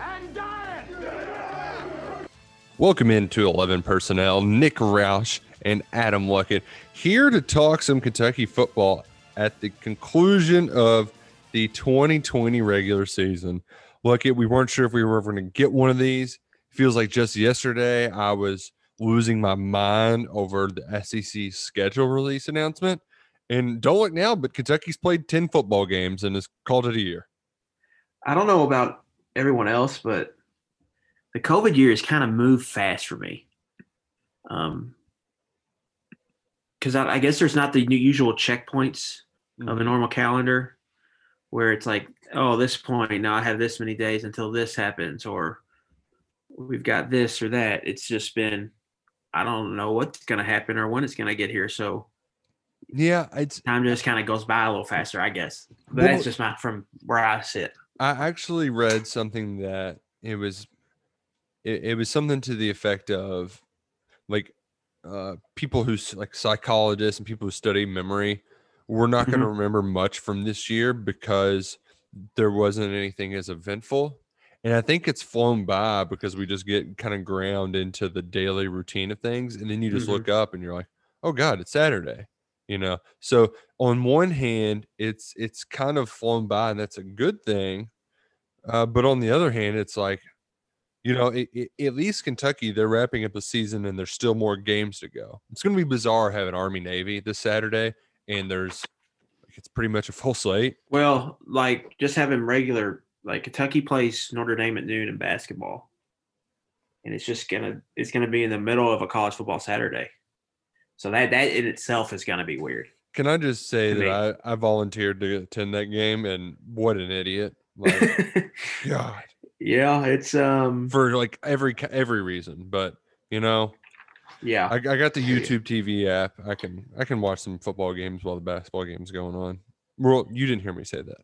And. Welcome into 11 Personnel, Nick Roush and Adam Luckett here to talk some Kentucky football at the conclusion of the 2020 regular season. Luckett, we weren't sure if we were ever going to get one of these. Feels like just yesterday I was losing my mind over the SEC schedule release announcement. And don't look now, but Kentucky's played 10 football games and has called it a year. I don't know about everyone else, but the COVID year has kind of moved fast for me. Um, because I, I guess there's not the usual checkpoints of a normal calendar where it's like, oh, this point now I have this many days until this happens, or we've got this or that. It's just been, I don't know what's going to happen or when it's going to get here. So Yeah, it's time just kind of goes by a little faster, I guess. But Well- that's just my from where I sit. I actually read something that it was it, it was something to the effect of like uh people who's like psychologists and people who study memory we're not going to remember much from this year because there wasn't anything as eventful and i think it's flown by because we just get kind of ground into the daily routine of things and then you just Mhm. look up and you're like oh god it's saturday you know so on one hand it's it's kind of flown by and that's a good thing uh, but on the other hand it's like you know it, it- at least kentucky they're wrapping up the season and there's still more games to go it's going to be bizarre having army navy this saturday and there's like, it's pretty much a full slate Well, like just having regular like Kentucky plays Notre Dame at noon in basketball. And it's just gonna it's gonna be in the middle of a college football Saturday. So that that in itself is gonna be weird. can i just say that me. I, I volunteered to attend that game and what an idiot like god yeah, it's um for like every every reason but you know yeah. I, I got the. YouTube TV app. I can I can watch some football games while the basketball game's going on. Well, you didn't hear me say that.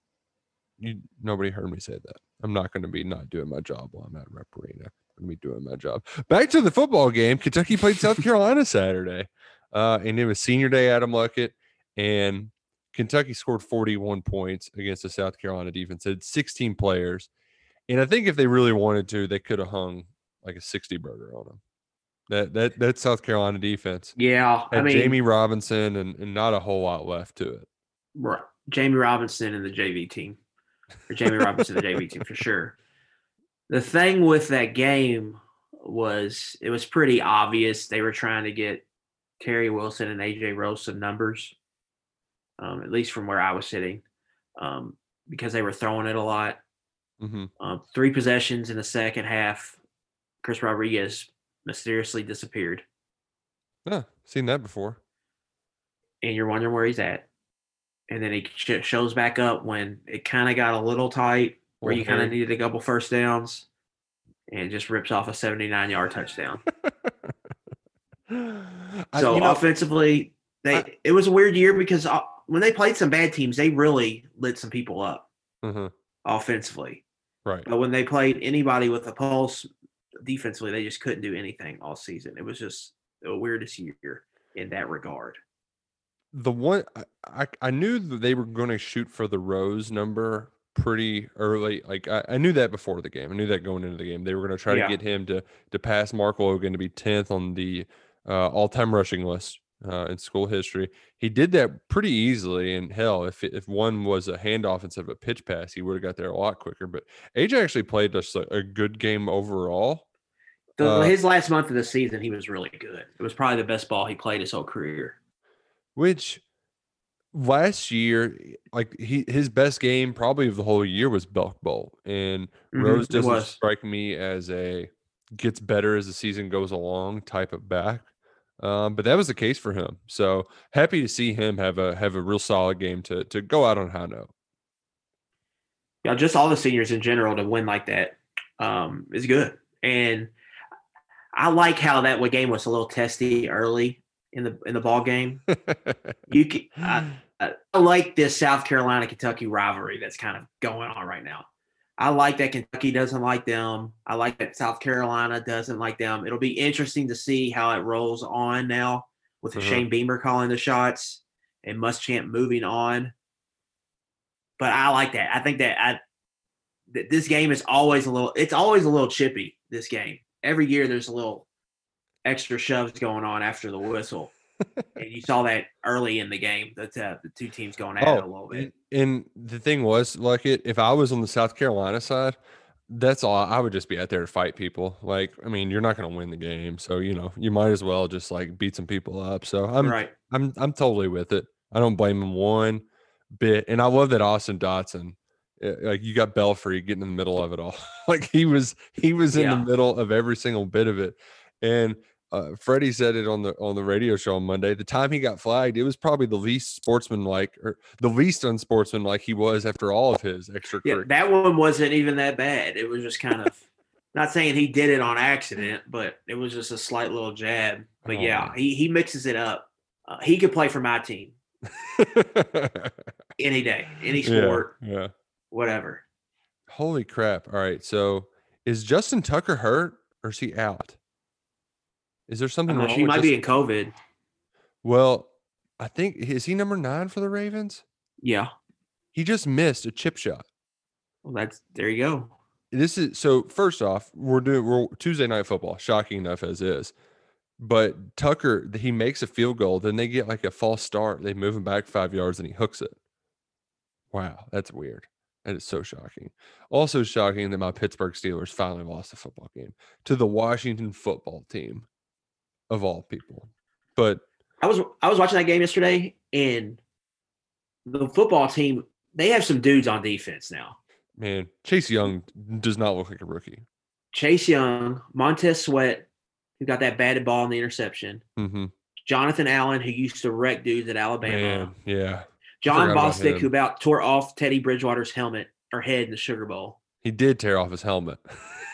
You nobody heard me say that. I'm not going to be not doing my job while I'm at Rupp Arena. I'm going to be doing my job. Back to the football game. Kentucky played South Carolina Saturday, uh, and it was Senior Day. Adam Luckett and Kentucky scored 41 points against the South Carolina defense. It had 16 players, and I think if they really wanted to, they could have hung like a 60 burger on them. That that that South Carolina defense Yeah. I mean Jammie Robinson and, and not a whole lot left to it. Right. Jammie Robinson and the JV team. Or Jammie Robinson, and the JV team for sure. The thing with that game was it was pretty obvious they were trying to get Terry Wilson and AJ Rose some numbers, um, at least from where I was sitting, um, because they were throwing it a lot. hmm Um, three possessions in the second half. Chris Rodriguez mysteriously disappeared, Yeah, seen that before. and you're wondering where he's at. And then he sh- shows back up when it kind of got a little tight, where Little you kind of needed a couple first downs, and just rips off a 79 yard touchdown. I- so you know, offensively, they I- it was a weird year because uh, when they played some bad teams, they really lit some people up mhm, offensively. right. But when they played anybody with a pulse defensively, they just couldn't do anything all season. It was just the weirdest year in that regard. The one I, I, I knew that they were going to shoot for the Rose number pretty early. Like I, I knew that before the game. I knew that going into the game. They were going to try Yeah. to get him to to pass Mark Logan to be tenth on the uh, all time rushing list uh, in school history. He did that pretty easily. And hell, if if one was a handoff instead of a pitch pass, he would have got there a lot quicker. But AJ actually played just a, a good game overall. The, Uh, his last month of the season, he was really good. It was probably the best ball he played his whole career. Which last year, like he his best game probably of the whole year was Belk Bowl, and Mhm, Rose doesn't strike me as a gets better as the season goes along type of back. Um, but that was the case for him. So happy to see him have a have a real solid game to to go out on high note. Yeah, just all the seniors in general to win like that um, is good, and I like how that game was a little testy early in the in the ball game. You can, I I like this South Carolina Kentucky rivalry that's kind of going on right now. I like that Kentucky doesn't like them. I like that South Carolina doesn't like them. It'll be interesting to see how it rolls on now with Mhm. Shane Beamer calling the shots and Muschamp moving on. But I like that. I think that I that this game is always a little. It's always a little chippy. This game every year there's a little extra shoves going on after the whistle, and you saw that early in the game. That uh, the two teams going at it a little bit. And the thing was, like it, if I was on the South Carolina side, that's all. I would just be out there to fight people. Like, I mean, you're not going to win the game, so you know, you might as well just like beat some people up. So I'm, right. I'm, I'm totally with it. I don't blame him one bit, and I love that Austin Dotson. uh, Like you got Belfry getting in the middle of it all. like he was, he was in Yeah. the middle of every single bit of it. And uh, Freddie said it on the on the radio show on Monday. The time he got flagged, it was probably the least sportsmanlike or the least unsportsmanlike he was after all of his extra. Yeah, that one wasn't even that bad. It was just kind of not saying he did it on accident, but it was just a slight little jab. But Oh, yeah, man. he he mixes it up. Uh, he could play for my team any day, any yeah, sport, yeah. whatever. Holy crap! All right, so is Justin Tucker hurt or is he out? Is there something know, wrong? with might be in COVID. Well, I think is he number nine for the Ravens? Yeah. He just missed a chip shot. Well, that's there you go. This is so. First off, we're doing we're Tuesday night football. Shocking enough as is, but Tucker he makes a field goal. Then they get like a false start. They move him back five yards and he hooks it. Wow, that's weird. That is so shocking. Also shocking that my Pittsburgh Steelers finally lost a football game to the Washington football team, of all people. But I was I was watching that game yesterday, and the football team they have some dudes on defense now. man, Chase Young does not look like a rookie. Chase Young, Montez Sweat, who got that batted ball in the interception. Mm-hmm. Jonathan Allen, who used to wreck dudes at Alabama. Man, yeah, John forgot about Bostic, who about tore off Teddy Bridgewater's helmet or head in the Sugar Bowl. he did tear off his helmet.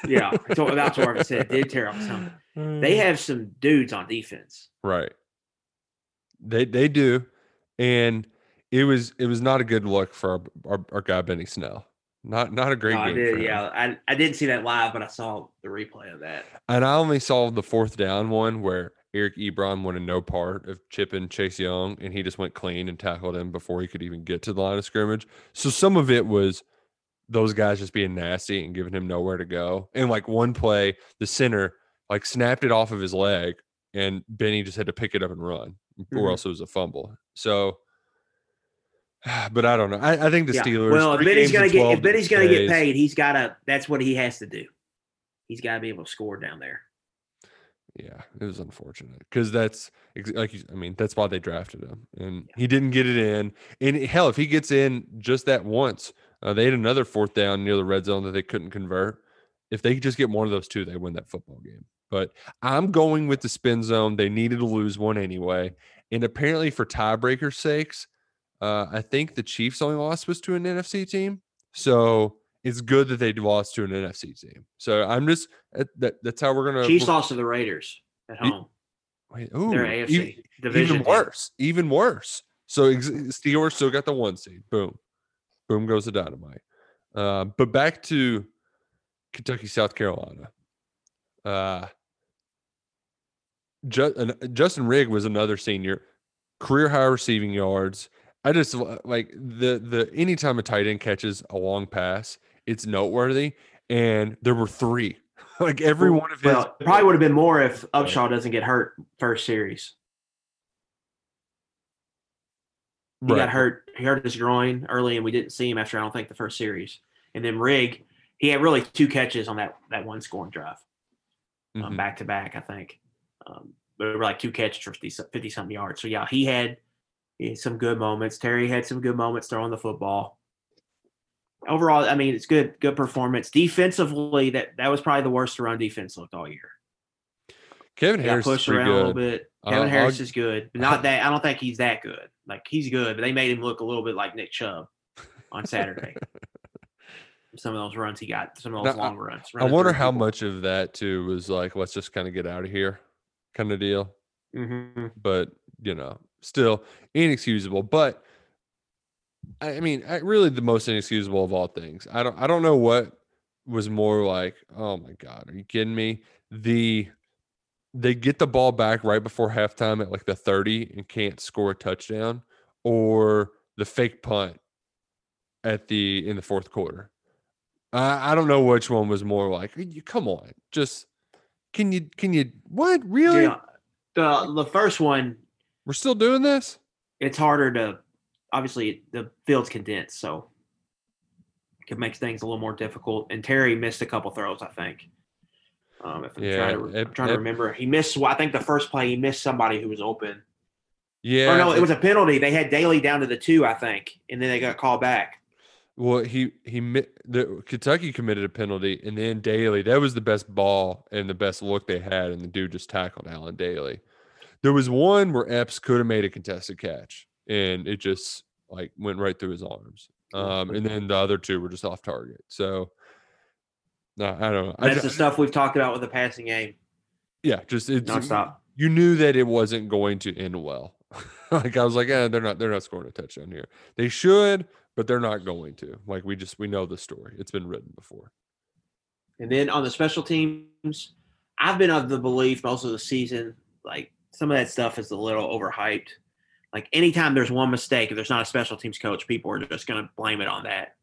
Yeah, about tore off his head. Did tear off his helmet. They mm. have some dudes on defense. Right. They they do, and it was it was not a good look for our our, our guy Benny Snell. Not not a great No, I game. did, yeah. I, I didn't see that live, but I saw the replay of that. And I only saw the fourth down one where Eric Ebron wanted no part of chipping Chase Young, and he just went clean and tackled him before he could even get to the line of scrimmage. So some of it was those guys just being nasty and giving him nowhere to go. And like one play, the center like snapped it off of his leg, and Benny just had to pick it up and run, or Mhm. else it was a fumble. So, but I don't know. I, I think the Yeah. Steelers. Well, if Benny's gonna get if Benny's gonna get paid, he's gotta that's what he has to do. He's gotta be able to score down there. Yeah, it was unfortunate because that's like I mean that's why they drafted him, and he didn't get it in. And hell, if he gets in just that once, uh, they had another fourth down near the red zone that they couldn't convert. If they could just get one of those two, they win that football game. But I'm going with the spin zone. They needed to lose one anyway, and apparently for tiebreakers' sakes, uh, I think the Chiefs' only loss was to an NFC team, so it's good that they lost to an NFC team. So I'm just that, that that's how we're gonna. Chiefs lost to the Raiders at home. Wait, ooh, They're AFC division. even team. worse, even worse. So ex- Steelers still got the one seed. Boom, boom goes the dynamite. Uh, but back to Kentucky, South Carolina. Uh, Ju- an- Justin Rigg was another senior, career high receiving yards. I just like the the anytime a tight end catches a long pass, it's noteworthy. And there were three, like every one of his. Well, probably would have been more if Upshaw doesn't get hurt first series. He Right. got hurt. He hurt his groin early, and we didn't see him after I don't think the first series. And then Rigg, he had really two catches on that that one scoring drive, um, Mhm. back to back. I think, um, but like two catches for 50 something yards. So yeah, he had some good moments. Terry had some good moments throwing the football. Overall, I mean, it's good, good performance. Defensively, that that was probably the worst run defense looked all year. Kevin Harris is pushed around a little good. bit. Kevin I'll- Harris I'll- is good, but not that. I don't think he's that good. Like he's good, but they made him look a little bit like Nick Chubb on Saturday. some of those runs he got, some of those Now, long runs. I wonder how much of that too was like, let's just kind of get out of here, kind of deal. hmm But you know, still inexcusable. But I mean, I, really the most inexcusable of all things. I don't. I don't know what was more like. Oh my god, are you kidding me? The they get the ball back right before halftime at like the 30 and can't score a touchdown, or the fake punt at the in the fourth quarter. I I don't know which one was more like. "You- Come on, just can you can you what really? Yeah. The the first one, We're still doing this? it's harder to obviously the field's condensed, so it makes things a little more difficult. And Terry missed a couple throws, I think. Um, if I'm Yeah, trying to, it- I'm trying to remember, he missed. I think the first play he missed somebody who was open. Yeah. or no, it it- was a penalty. They had Dailey down to the two, I think, and then they got called back. Well, he he the Kentucky committed a penalty, and then Dailey. That was the best ball and the best look they had, and the dude just tackled Allen Dailey. There was one where Epps could have made a contested catch, and it just like went right through his arms. Um, and then the other two were just off target. So, no, I don't know. That's ju- the stuff we've talked about with the passing game, yeah, just it's nonstop. you knew that it wasn't going to end well. like I was like, eh, they're not they're not scoring a touchdown here. They should, but they're not going to. Like we just we know the story. It's been written before. And then on the special teams, I've been of the belief most of the season, like some of that stuff is a little overhyped. Like anytime there's one mistake, if there's not a special teams coach, people are just going to blame it on that.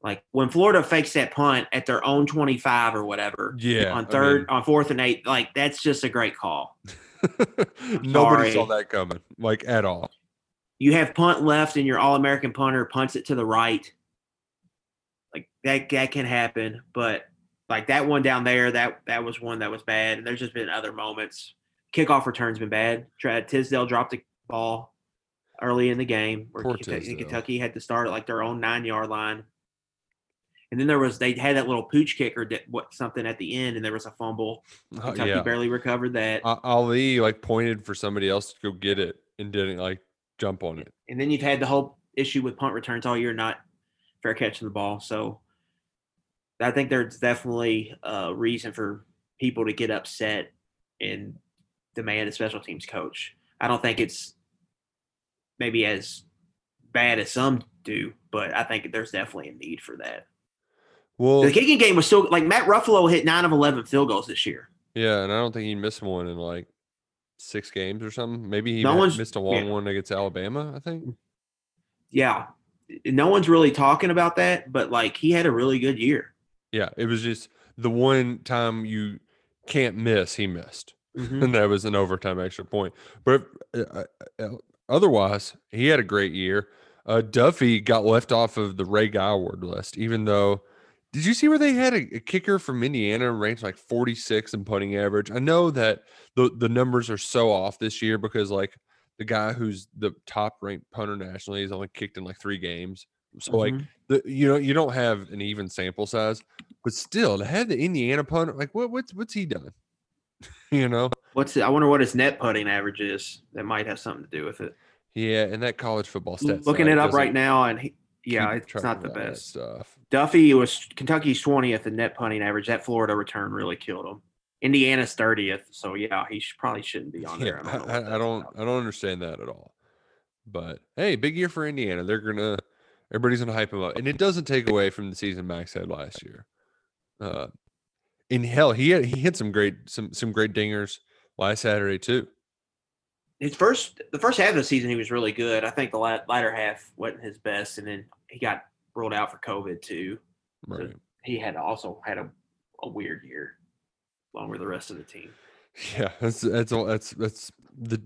Like when Florida fakes that punt at their own 25 or whatever Yeah. on I third, mean, on fourth and eight, like that's just a great call. nobody saw that coming, like at all. You have punt left and your All American punter punts it to the right. Like that, that can happen, but like that one down there, that that was one that was bad. And there's just been other moments. Kickoff return's been bad. Tra- Tisdale dropped the ball early in the game, where Kentucky, Kentucky had to start at like their own nine yard line. And then there was they had that little pooch kicker that what something at the end, and there was a fumble. Uh, Kentucky yeah. barely recovered that. A- Ali like pointed for somebody else to go get it and didn't like jump on it. And then you've had the whole issue with punt returns all year, not fair catching the ball. So I think there's definitely a reason for people to get upset and demand a special teams coach. I don't think it's maybe as bad as some do, but I think there's definitely a need for that. Well, The kicking game was still like Matt Ruffolo hit nine of 11 field goals this year. yeah, and I don't think he missed one in like six games or something. Maybe he No missed a long yeah. one against Alabama. I think. Yeah. No one's really talking about that, but like he had a really good year. Yeah, it was just the one time you can't miss. He missed. Mhm. and that was an overtime extra point. But uh, uh, otherwise, he had a great year. Uh, Duffy got left off of the Ray Guy Award list, even though. Did you see where they had a, a kicker from Indiana ranked like 46 in punting average? I know that the the numbers are so off this year because like the guy who's the top ranked punter nationally has only kicked in like three games. So like Mhm. the you know you don't have an even sample size, but still to have the Indiana punter like what what's what's he done? you know. What's it? I wonder what his net putting average is. That might have something to do with it. Yeah, and that college football stats. Looking it up right now, and he, yeah, keep it's not the best. stuff. Duffy was Kentucky's twentieth in net punting average. That Florida return really killed him. Indiana's thirtieth, so yeah, he sh- probably shouldn't be on Yeah, there. I, what I, I don't, about. I don't understand that at all. But hey, big year for Indiana. They're gonna, everybody's gonna hype them up, and it doesn't take away from the season Max had last year. Uh, in hell, he had he hit some great, some some great dingers last Saturday too. His first, the first half of the season, he was really good. I think the latter half wasn't his best, and then he got ruled out for COVID too. Right. He had also had a, a weird year, along with the rest of the team. Yeah, that's that's all. That's that's the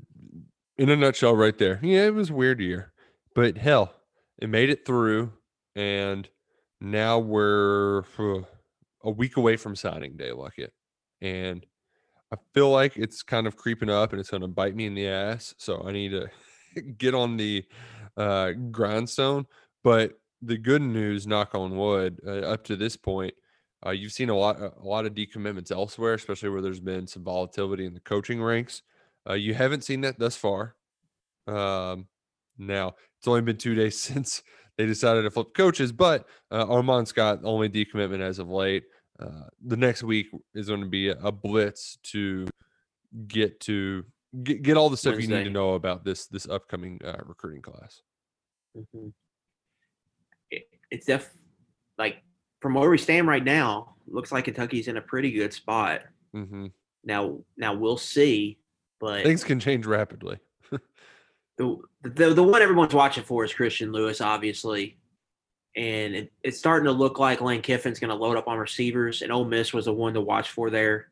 in a nutshell right there. Yeah, it was a weird year, but hell, it made it through, and now we're uh, a week away from signing day, like it, and I feel like it's kind of creeping up, and it's going to bite me in the ass. So I need to get on the uh, grindstone. But the good news, knock on wood, uh, up to this point, uh, you've seen a lot, a lot of decommitments elsewhere, especially where there's been some volatility in the coaching ranks. Uh, you haven't seen that thus far. Um, now. It's only been two days since they decided to flip coaches, but uh, Armand Scott only decommitment as of late. Uh, the next week is going to be a, a blitz to get to get, get all the stuff you need to know about this this upcoming uh, recruiting class. Mhm. It, it's def like from where we stand right now, looks like Kentucky's in a pretty good spot. hmm Now, now we'll see, but Things can change rapidly. the, the the one everyone's watching for is Christian Lewis, obviously, and it, it's starting to look like Lane Kiffin's going to load up on receivers, and Ole Miss was the one to watch for there.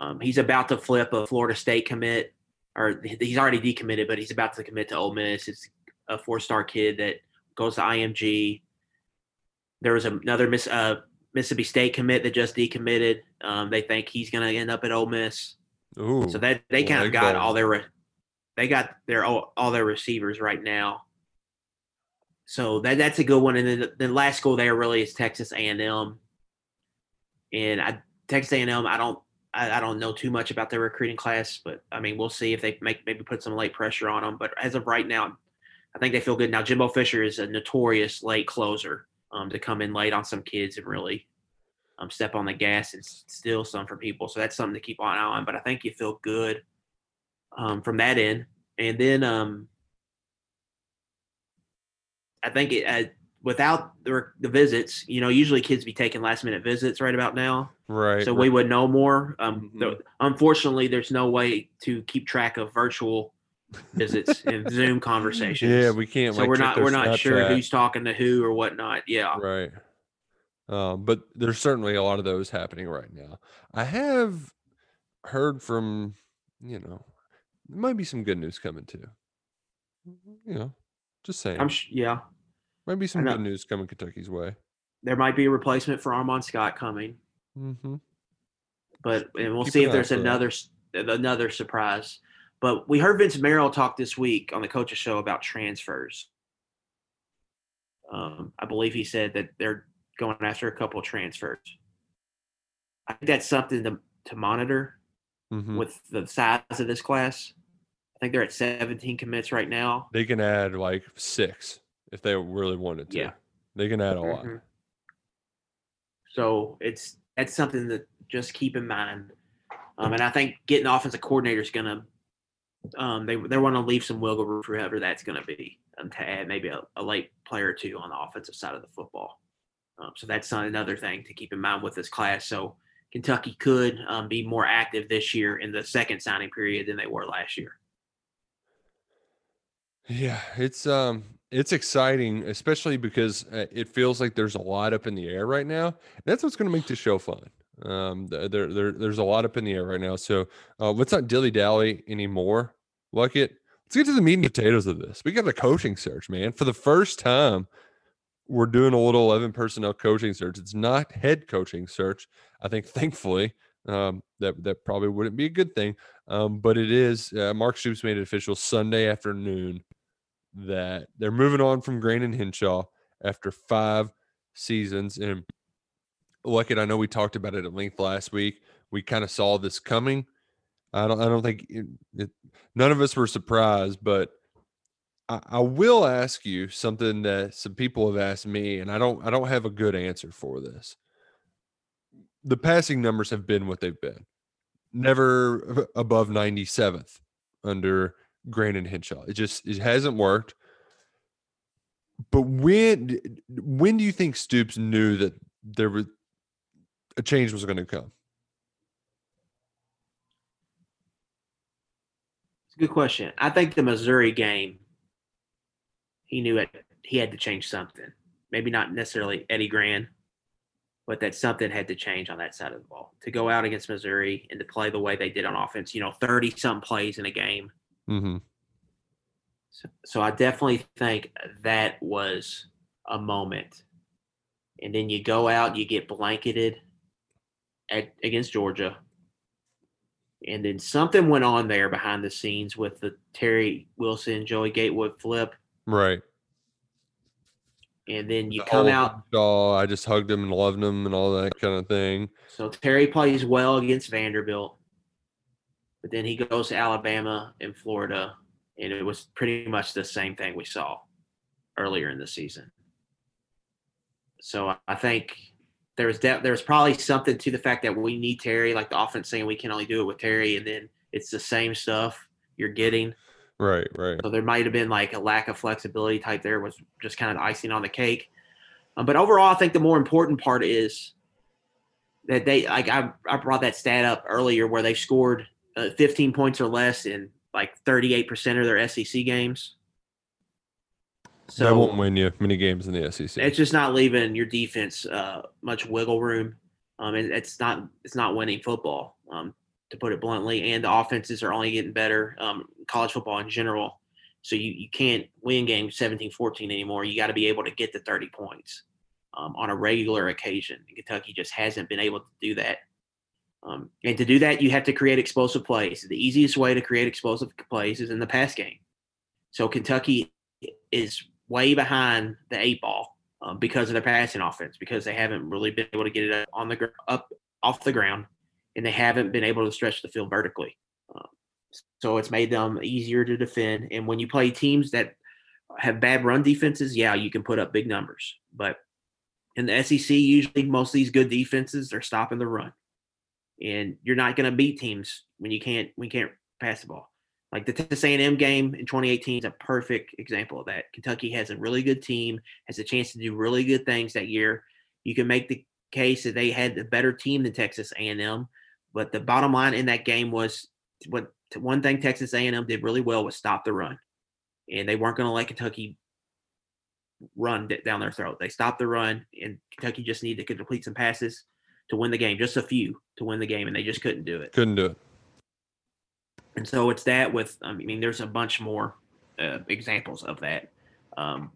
Um, he's about to flip a Florida State commit, or he's already decommitted, but he's about to commit to Ole Miss. It's a four-star kid that goes to IMG. There was another Miss uh, Mississippi State commit that just decommitted. Um, they think he's going to end up at Ole Miss. Ooh, So that they kind of got go. all their re- they got their all, all their receivers right now. So that that's a good one. And then the, the last school there really is Texas A and M. And I Texas A and M, I don't I, I don't know too much about their recruiting class, but I mean we'll see if they make maybe put some late pressure on them. But as of right now, I think they feel good. Now Jimbo Fisher is a notorious late closer um, to come in late on some kids and really um, step on the gas and steal some from people. So that's something to keep an eye on. But I think you feel good um, from that end. And then um, I think it, uh, without the, the visits, you know, usually kids be taking last minute visits right about now. right. So right. we would know more. Um, Mhm. the- unfortunately, there's no way to keep track of virtual visits and Zoom conversations. yeah, we can't. so like, we're not we're not sure who's talking to who or whatnot. Yeah. Right. Um, but there's certainly a lot of those happening right now. I have heard from, you know, there might be some good news coming too. You know, just saying. I'm sh- yeah. might be some good news coming Kentucky's way. There might be a replacement for Armand Scott coming. Mm-hmm. but and we'll Keep see if there's that. another s- another surprise. But we heard Vince Marrow talk this week on the coaches show about transfers. Um, I believe he said that they're going after a couple of transfers. I think that's something to to monitor Mm-hmm. with the size of this class. I think they're at 17 commits right now. They can add like six if they really wanted to. Yeah. They can add a lot. Mhm. So it's that's something that just keep in mind. Um, and I think getting offensive coordinator is gonna um, they they want to leave some wiggle room for whoever that's gonna be, um, to add maybe a, a late player or two on the offensive side of the football. Um, so that's another thing to keep in mind with this class. So Kentucky could um, be more active this year in the second signing period than they were last year. Yeah, it's um it's exciting, especially because uh, it feels like there's a lot up in the air right now. That's what's going to make the show fun. Um, there, there, there's a lot up in the air right now. So uh, let's not dilly dally anymore. Like it. Let's get to the meat and potatoes of this. We got a coaching search, man. For the first time, we're doing a little 11 personnel coaching search. It's not head coaching search. I think, thankfully, um, that that probably wouldn't be a good thing. Um, but it is. Uh, Mark Stoops made it official Sunday afternoon that they're moving on from Gran and Hinshaw after five seasons. And it, I know we talked about it at length last week. We kind of saw this coming. I don't. I don't think it, it, none of us were surprised, but I, I will ask you something that some people have asked me, and I don't. I don't have a good answer for this. The passing numbers have been what they've been, never above ninety seventh under Gran and Hinshaw. It just it hasn't worked. But when when do you think Stoops knew that there was a change was going to come? It's a good question. I think the Missouri game, he knew it. He had to change something. Maybe not necessarily Eddie Gran, but that something had to change on that side of the ball to go out against Missouri and to play the way they did on offense. You know, thirty some plays in a game. Mm-hmm. So, so I definitely think that was a moment. And then you go out, you get blanketed at, against Georgia. And then something went on there behind the scenes with the Terry Wilson, Joey Gatewood flip. Right. And then you The come out. Hinshaw, I just hugged him and loved him and all that kind of thing. So Terry plays well against Vanderbilt. But then he goes to Alabama and Florida and it was pretty much the same thing we saw earlier in the season. So I think there was there was probably something to the fact that we need Terry, like the offense saying we can only do it with Terry, and then it's the same stuff you're getting. Right, right. So there might have been like a lack of flexibility type there was just kind of icing on the cake. Um, but overall, I think the more important part is that they like I, I brought that stat up earlier where they scored uh, 15 points or less in like 38% of their SEC games. So that won't win you many games in the SEC. It's just not leaving your defense uh, much wiggle room. Um, it, it's not it's not winning football, um, to put it bluntly. And the offenses are only getting better. Um, college football in general. So you, you can't win games 17-14 anymore. You got to be able to get the 30 points um, on a regular occasion. Kentucky just hasn't been able to do that. Um, and to do that, you have to create explosive plays. The easiest way to create explosive plays is in the pass game. So Kentucky is way behind the eight ball um, because of their passing offense, because they haven't really been able to get it up on the up off the ground, and they haven't been able to stretch the field vertically. Um, so it's made them easier to defend. And when you play teams that have bad run defenses, yeah, you can put up big numbers. But in the SEC, usually most of these good defenses are stopping the run, and you're not going to beat teams when you can't when you can't pass the ball. Like the Texas A&M game in 2018 is a perfect example of that. Kentucky has a really good team, has a chance to do really good things that year. You can make the case that they had a better team than Texas A&M, but the bottom line in that game was what one thing Texas A&M did really well was stop the run, and they weren't going to let Kentucky run down their throat. They stopped the run, and Kentucky just needed to complete some passes to win the game, just a few to win the game, and they just couldn't do it. Couldn't do it. And so it's that with, I mean, there's a bunch more uh, examples of that. Um,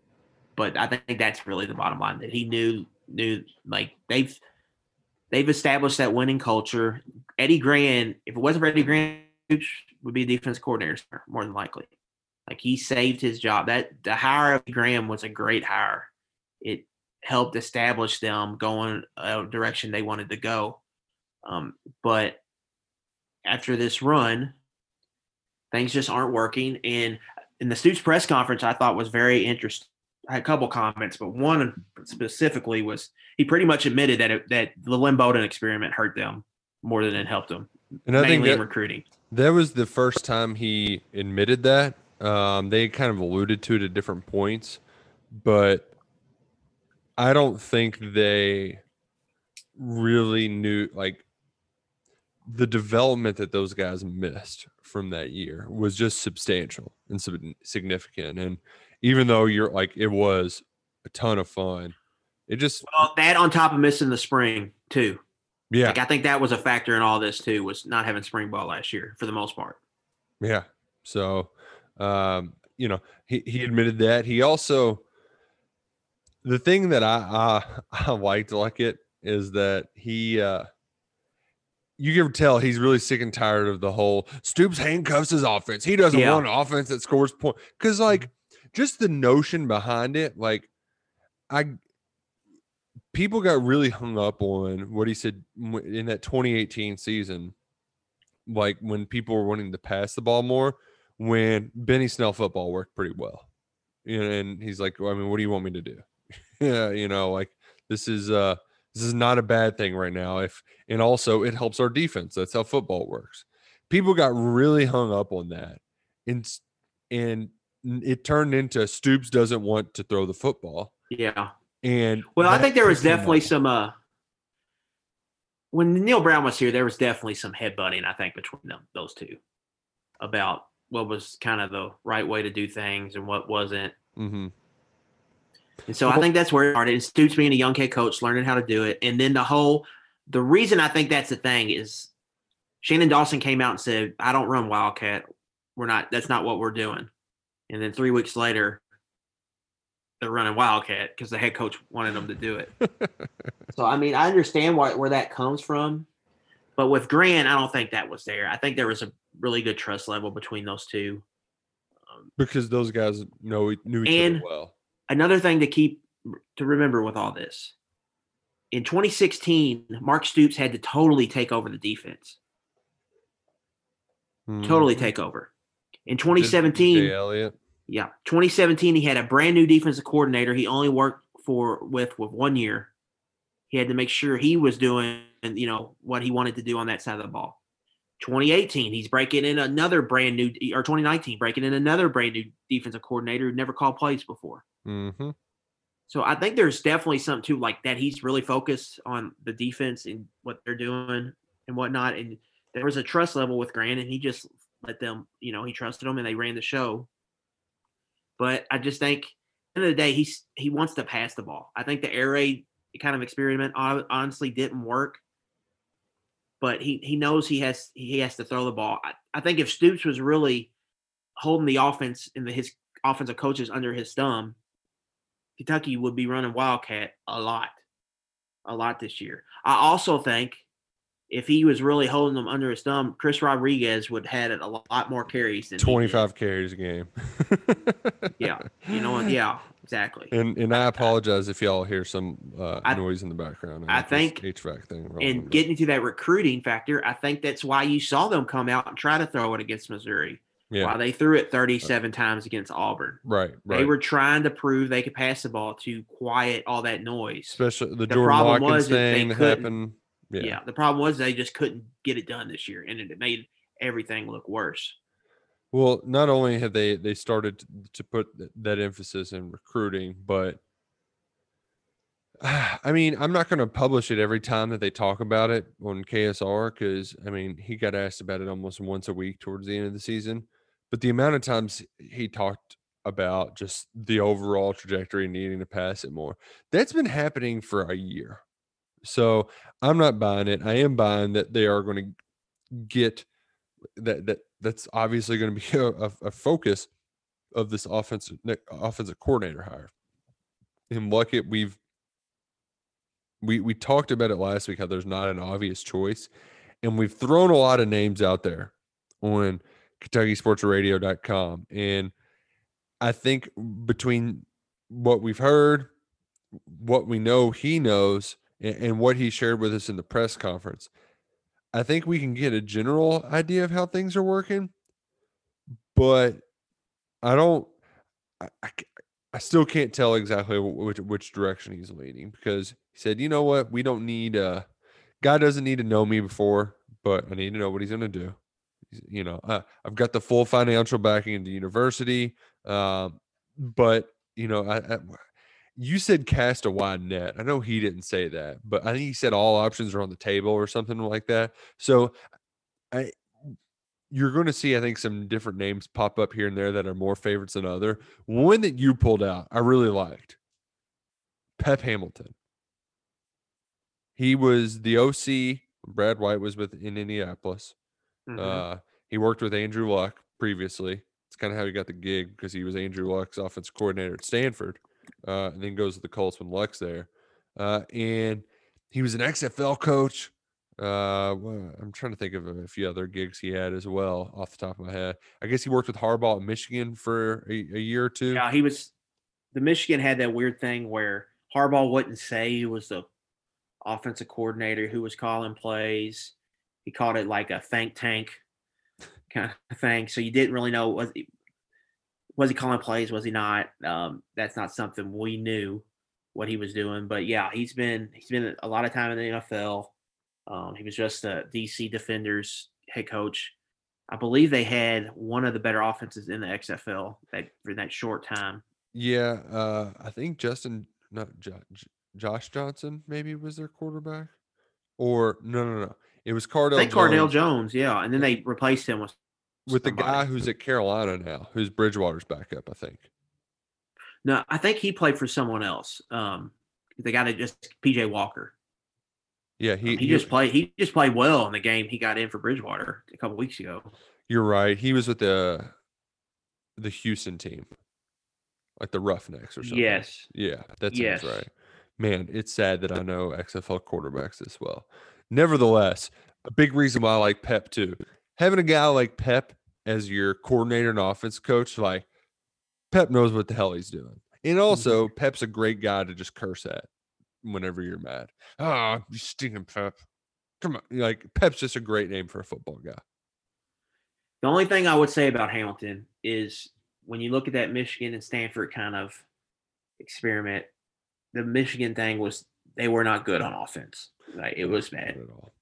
but I think that's really the bottom line that he knew, knew like they've, they've established that winning culture. Eddie Gran, if it wasn't for Eddie Gran, would be a defense coordinator more than likely. Like he saved his job. That the hire of Gran was a great hire. It helped establish them going a direction they wanted to go. Um, but after this run, things just aren't working. And in the Stoops press conference, I thought was very interesting. I had a couple comments, but one specifically was he pretty much admitted that it, that the Lynn Bowden experiment hurt them more than it helped them. And I think that, recruiting. That was the first time he admitted that. Um, they kind of alluded to it at different points, but I don't think they really knew like the development that those guys missed from that year was just substantial and significant. And even though you're like, it was a ton of fun, it just well, that on top of missing the spring too. Yeah, like I think that was a factor in all this too. Was not having spring ball last year for the most part. Yeah. So, um, you know, he he admitted that. He also the thing that I I, I liked like it is that he uh you can tell he's really sick and tired of the whole Stoops handcuffs his offense. He doesn't yeah. want an offense that scores point because like just the notion behind it, like I people got really hung up on what he said in that 2018 season, like when people were wanting to pass the ball more, when Benny Snell football worked pretty well. And he's like, well, I mean, what do you want me to do? yeah, you know, like this is uh this is not a bad thing right now. If and also it helps our defense. That's how football works. People got really hung up on that, and and it turned into Stoops doesn't want to throw the football. Yeah. And well, I think there was definitely some uh when Neal Brown was here, there was definitely some headbutting, I think, between them, those two about what was kind of the right way to do things and what wasn't. Mm-hmm. And so I think that's where it started. And Stoops being a young head coach, learning how to do it. And then the whole, the reason I think that's the thing is Shannon Dawson came out and said, I don't run Wildcat. We're not, that's not what we're doing. And then three weeks later, they're running Wildcat because the head coach wanted them to do it. so, I mean, I understand why, where that comes from. But with Gran, I don't think that was there. I think there was a really good trust level between those two. Um, because those guys know knew each and, other well another thing to keep to remember with all this in 2016 mark stoops had to totally take over the defense mm-hmm. totally take over In 2017, Eliot. yeah, 2017, he had a brand new defensive coordinator. He only worked for with with one year. He had to make sure he was doing, you know, what he wanted to do on that side of the ball. 2018, he's breaking in another brand new, or 2019, breaking in another brand new defensive coordinator who never called plays before. Mm-hmm. So I think there's definitely something too, like that. He's really focused on the defense and what they're doing and whatnot. And there was a trust level with Gran, and he just let them, you know, he trusted them and they ran the show. But I just think, end of the day, he's he wants to pass the ball. I think the air raid kind of experiment honestly didn't work. But he he knows he has he has to throw the ball. I, I think if Stoops was really holding the offense and the, his offensive coaches under his thumb, Kentucky would be running Wildcat a lot, a lot this year. I also think if he was really holding them under his thumb, Chris Rodriguez would have had it a lot more carries than 25 carries a game. Yeah, you know what? Yeah, exactly. And and I apologize if y'all hear some uh, I- noise in the background. I this think- HVAC thing. rolling, And but- getting to that recruiting factor, I think that's why you saw them come out and try to throw it against Missouri. Yeah, Why they threw it uh, 37 times against Auburn. right, right. They were trying to prove they could pass the ball to quiet all that noise. especially the, the Jordan problem Watkins was thing that happened. Yeah. Yeah. The problem was they just couldn't get it done this year, and it made everything look worse. Well, not only have they they started to put that emphasis in recruiting, but I mean, I'm not going to publish it every time that they talk about it on KSR because I mean, he got asked about it almost once a week towards the end of the season. But the amount of times he talked about just the overall trajectory needing to pass it more, that's been happening for a year. So I'm not buying it. I am buying that they are going to get that that that's obviously going to be a, a, focus of this offensive offensive coordinator hire. And like it, we've we we talked about it last week how there's not an obvious choice, and we've thrown a lot of names out there on KentuckySportsRadio.com, and I think between what we've heard, what we know he knows, and, and what he shared with us in the press conference, I think we can get a general idea of how things are working, but I don't. I, I still can't tell exactly which which direction he's leaning because he said, "You know what? We don't need uh guy doesn't need to know me before, but I need to know what he's going to do. You know, uh, I've got the full financial backing of the university, um, but you know, I, I you said cast a wide net. I know he didn't say that, but I think he said all options are on the table or something like that. So I you're going to see, I think, some different names pop up here and there that are more favorites than other. One that you pulled out, I really liked. Pep Hamilton. He was the OC. Brad White was with in Indianapolis. Mhm. Uh, he worked with Andrew Luck previously. It's kind of how he got the gig because he was Andrew Luck's offensive coordinator at Stanford, uh, and then goes to the Colts when Luck's there. Uh, and he was an XFL coach. Uh, wha- I'm trying to think of a few other gigs he had as well off the top of my head. I guess he worked with Harbaugh at Michigan for a, a year or two. Yeah, he was. The Michigan had that weird thing where Harbaugh wouldn't say he was the offensive coordinator who was calling plays. He called it like a think tank kind of thing. So you didn't really know was he, was he calling plays, was he not? Um, that's not something we knew what he was doing. But yeah, he's been he's been a lot of time in the NFL. Um, he was just a DC Defenders head coach. I believe they had one of the better offenses in the XFL that for that short time. Yeah, uh, I think Justin, not jo- J- Josh Johnson, maybe was their quarterback, or no, no, no, it was Cardale. I think Cardale Jones Jones, yeah, and then they replaced him with with the guy who's at Carolina now, who's Bridgewater's backup, I think. No, I think he played for someone else. Um, the guy that just PJ Walker. Yeah, he, He, just played. He just played well in the game he got in for Bridgewater a couple weeks ago. You're right. He was with the the Houston team, like the Roughnecks or something. Yes. Yeah, that sounds Yes. right. Man, it's sad that I know XFL quarterbacks this well. Nevertheless, a big reason why I like Pep too. Having a guy like Pep as your coordinator and offense coach, like Pep knows what the hell he's doing. And also, Pep's a great guy to just curse at whenever you're mad. Ah, you stinking Pep. Come on. Like Pep's just a great name for a football guy. The only thing I would say about Hamilton is when you look at that Michigan and Stanford kind of experiment, the Michigan thing was they were not good on offense. Like it was Not bad. at all.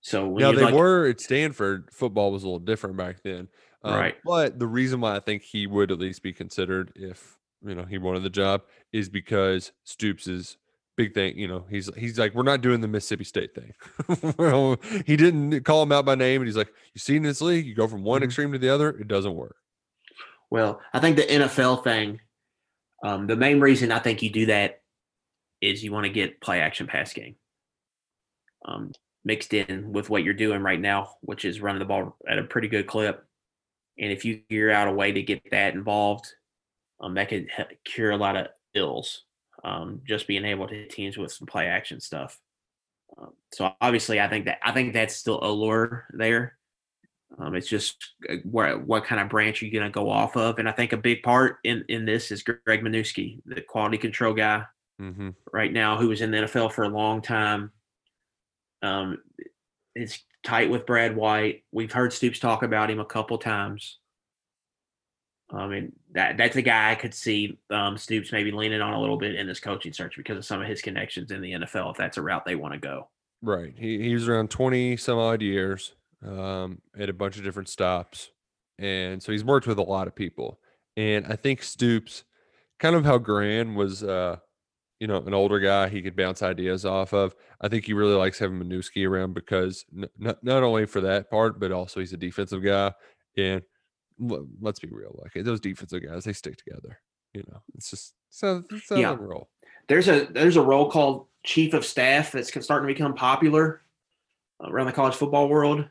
So Now they like, were at Stanford. Football was a little different back then, um, Right. But the reason why I think he would at least be considered if you know he wanted the job is because Stoops is big thing. You know, he's he's like we're not doing the Mississippi State thing. well, he didn't call him out by name, and he's like, you see in this league, you go from one Mhm. extreme to the other, it doesn't work. Well, I think the NFL thing, um, the main reason I think you do that is you want to get play action pass game um, mixed in with what you're doing right now, which is running the ball at a pretty good clip. And if you figure out a way to get that involved, um, that could cure a lot of ills. Um, just being able to hit teams with some play action stuff. Um, so obviously, I think that I think that's still a lure there. Um, it's just uh, where what kind of branch are you going to go off of, and I think a big part in in this is Greg Manusky, the quality control guy Mm-hmm. right now, who was in the NFL for a long time. Um, is tight with Brad White. We've heard Stoops talk about him a couple times. I mean that that's a guy I could see um, Stoops maybe leaning on a little bit in this coaching search because of some of his connections in the NFL. If that's a route they want to go, Right. He he was around 20 some odd years um, at a bunch of different stops. And so he's worked with a lot of people. And I think Stoops, kind of how Gran was, uh, you know, an older guy he could bounce ideas off of. I think he really likes having Manusky around because n- not, not only for that part, but also he's a defensive guy. And l- let's be real, like those defensive guys, they stick together. You know, it's just so that's how Yeah. roll. there's a there's a role called chief of staff that's starting to become popular around the college football world.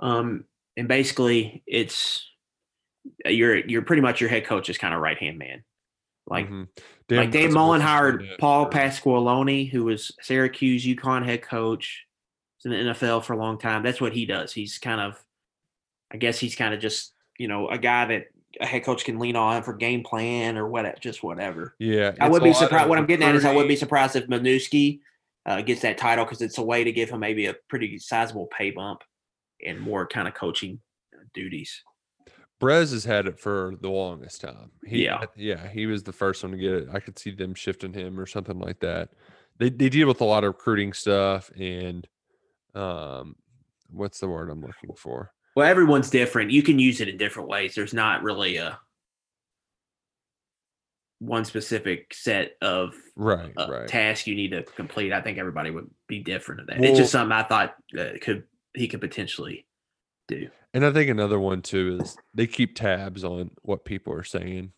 Um, and basically, it's you're you're pretty much your head coach's kind of right hand man. Like Mhm. like Dave Mullen hired Paul Pasqualoni, who was Syracuse UConn head coach, was in the NFL for a long time. That's what he does. He's kind of, I guess he's kind of just you know a guy that a head coach can lean on for game plan or what, just whatever. Yeah, I would be surprised. What I'm getting at is I would be surprised if Manusky uh, gets that title because it's a way to give him maybe a pretty sizable pay bump and more kind of coaching duties. Brez has had it for the longest time. He, Yeah. yeah, he was the first one to get it. I could see them shifting him or something like that. They they deal with a lot of recruiting stuff and um, what's the word I'm looking for? Well, everyone's different. You can use it in different ways. There's not really a one specific set of Right, uh, right. tasks you need to complete. I think everybody would be different in that. it's just something I thought uh, could he could potentially do. And I think another one too is they keep tabs on what people are saying.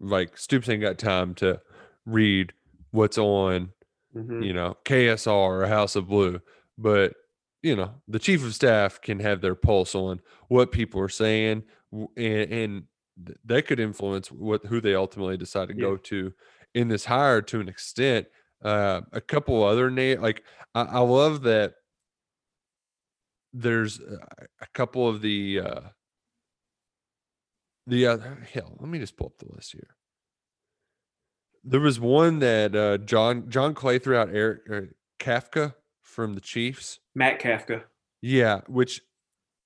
Like Stoops ain't got time to read what's on Mhm. you know, KSR or House of Blue, but you know, the chief of staff can have their pulse on what people are saying, and, and th- that could influence what who they ultimately decide to Yeah. go to in this hire to an extent. Uh, a couple other name, like I, I love that. There's uh, a couple of the uh, the other hell. Let me just pull up the list here. There was one that uh, John John Clay threw out Eric uh, Kafka from the Chiefs. Matt Kafka. Yeah, which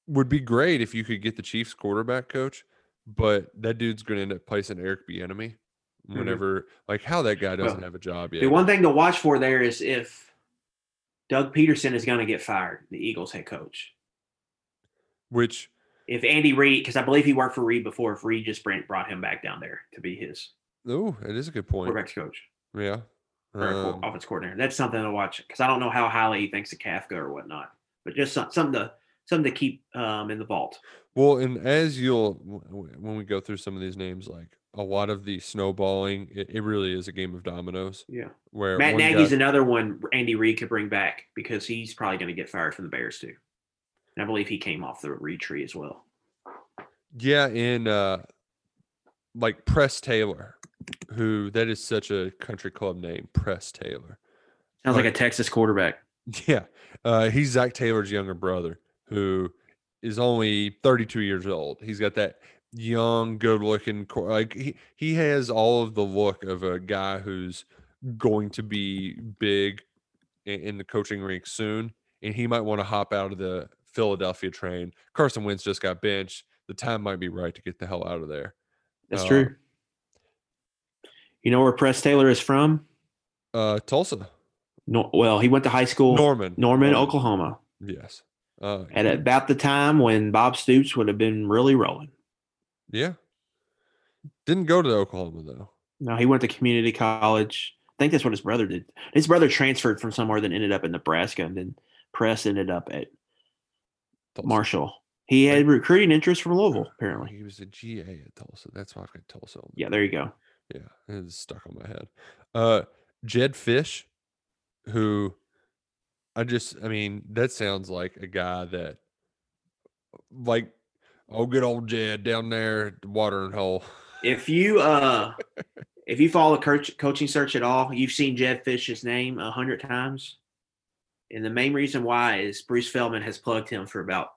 would be great if you could get the Chiefs quarterback coach, but that dude's going to end up placing Eric Bieniemy whenever like how that guy doesn't Well, have a job yet. The one thing to watch for there is if Doug Pederson is going to get fired, the Eagles head coach. which If Andy Reid, because I believe he worked for Reid before, if Reid just brought brought him back down there to be his oh, it is a good point. quarterbacks coach Yeah. Um, offense coordinator. That's something to watch because I don't know how highly he thinks of Kafka or whatnot, but just some, something to something to keep um, in the vault. Well, and as you'll when we go through some of these names, like a lot of the snowballing, it, it really is a game of dominoes. Yeah. Where Matt Nagy's guy- another one Andy Reid could bring back because he's probably going to get fired from the Bears too. And I believe he came off the Reid tree as well. yeah, in uh, like Press Taylor, who that is such a country club name, Press Taylor. Sounds like a Texas quarterback. Yeah, uh, he's Zac Taylor's younger brother, who is only 32 years old. He's got that young, good-looking, like he he has all of the look of a guy who's going to be big in, in the coaching ranks soon, and he might want to hop out of the Philadelphia train. Carson Wentz just got benched. The time might be right to get the hell out of there. That's Uh, true. You know where Press Taylor is from? Uh, Tulsa, No, well, he went to high school Norman, Norman, Oklahoma, Yes. Uh, at about the time when Bob Stoops would have been really rolling. Yeah. Didn't go to Oklahoma though. No, he went to community college. I think that's what his brother did. His brother transferred from somewhere, then ended up in Nebraska, and then Press ended up at Tulsa. Marshall. He had recruiting interest from Louisville, apparently. He was a GA at Tulsa. That's why I've got Tulsa. Yeah, there you go. Yeah, it's stuck on my head. Uh Jed Fish, who I just I mean, that sounds like a guy that like oh good old Jed down there at the watering hole. If you uh if you follow the coach, coaching search at all, you've seen Jed Fish's name a hundred times. And the main reason why is Bruce Feldman has plugged him for about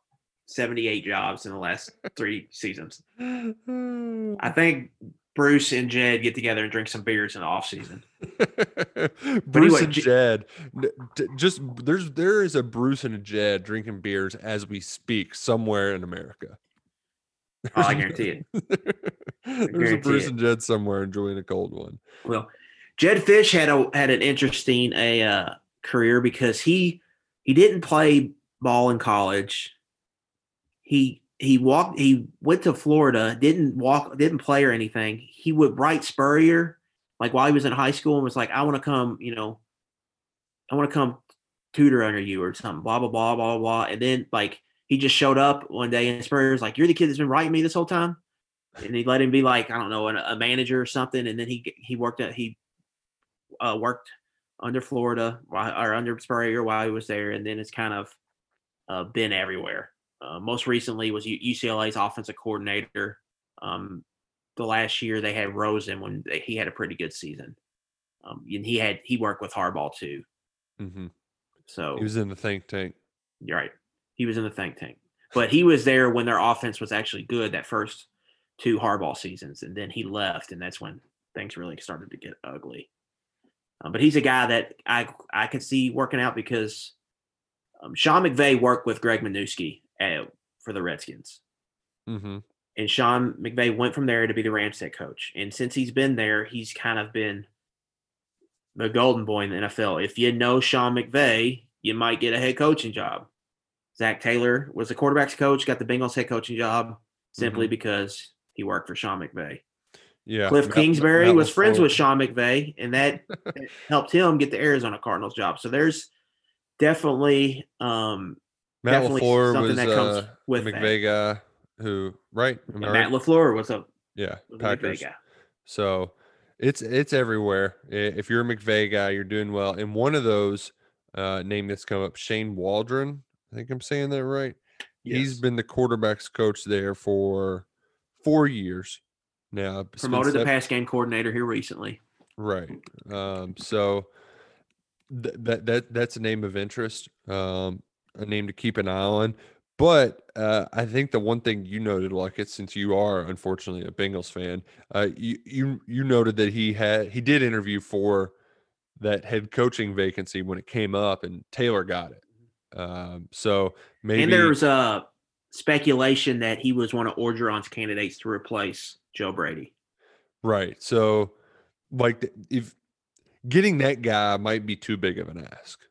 78 jobs in the last three seasons. I think Bruce and Jed get together and drink some beers in the off season. Bruce anyway, and Jed, just there's there is a Bruce and a Jed drinking beers as we speak somewhere in America. Oh, I guarantee it. There's a Bruce it. and Jed somewhere enjoying a cold one. Well, Jed Fish had a had an interesting a uh, career because he he didn't play ball in college. He he walked he went to Florida, didn't walk, didn't play or anything. He would write Spurrier like while he was in high school and was like, I want to come, you know, I want to come tutor under you or something, blah blah blah blah blah. And then like he just showed up one day and Spurrier was like, You're the kid that's been writing me this whole time and he let him be like I don't know a, a manager or something, and then he he worked at he uh, worked under Florida or under Spurrier while he was there, and then it's kind of uh, been everywhere. Uh, most recently was UCLA's offensive coordinator. Um, the last year they had Rosen when they, he had a pretty good season, um, and he had he worked with Harbaugh too. hmm So He was in the think tank. you're right. He was in the think tank, but he was there when their offense was actually good that first two Harbaugh seasons, and then he left, and that's when things really started to get ugly. Um, but he's a guy that I I could see working out because um, Sean McVay worked with Greg Manusky uh, for the Redskins, hmm and Sean McVay went from there to be the Rams head coach. And since he's been there, he's kind of been the golden boy in the NFL. If you know Sean McVay, you might get a head coaching job. Zac Taylor was the quarterbacks coach, got the Bengals head coaching job simply because he worked for Sean McVay. Yeah. Kliff Matt- Kingsbury Matt was friends with Sean McVay, and that helped him get the Arizona Cardinals job. So there's definitely um, Matt definitely LaFleur something was that comes uh, with the that. McVay guy who right? Am I right? Matt LaFleur was a, yeah, was McVay Packers. guy. So it's it's everywhere. If you're a McVay guy, you're doing well. And one of those uh, name that's come up, Shane Waldron. I think I'm saying that right. He's been the quarterbacks coach there for four years now. Promoted sev- pass game coordinator here recently. Right. Um, so th- that that that's a name of interest, um, a name to keep an eye on. But uh, I think the one thing you noted, like it, since you are unfortunately a Bengals fan, uh, you you you noted that he had he did interview for that head coaching vacancy when it came up, and Taylor got it. Um, so maybe And there's a speculation that he was one of Orgeron's candidates to replace Joe Brady. Right. So, like, if getting that guy might be too big of an ask.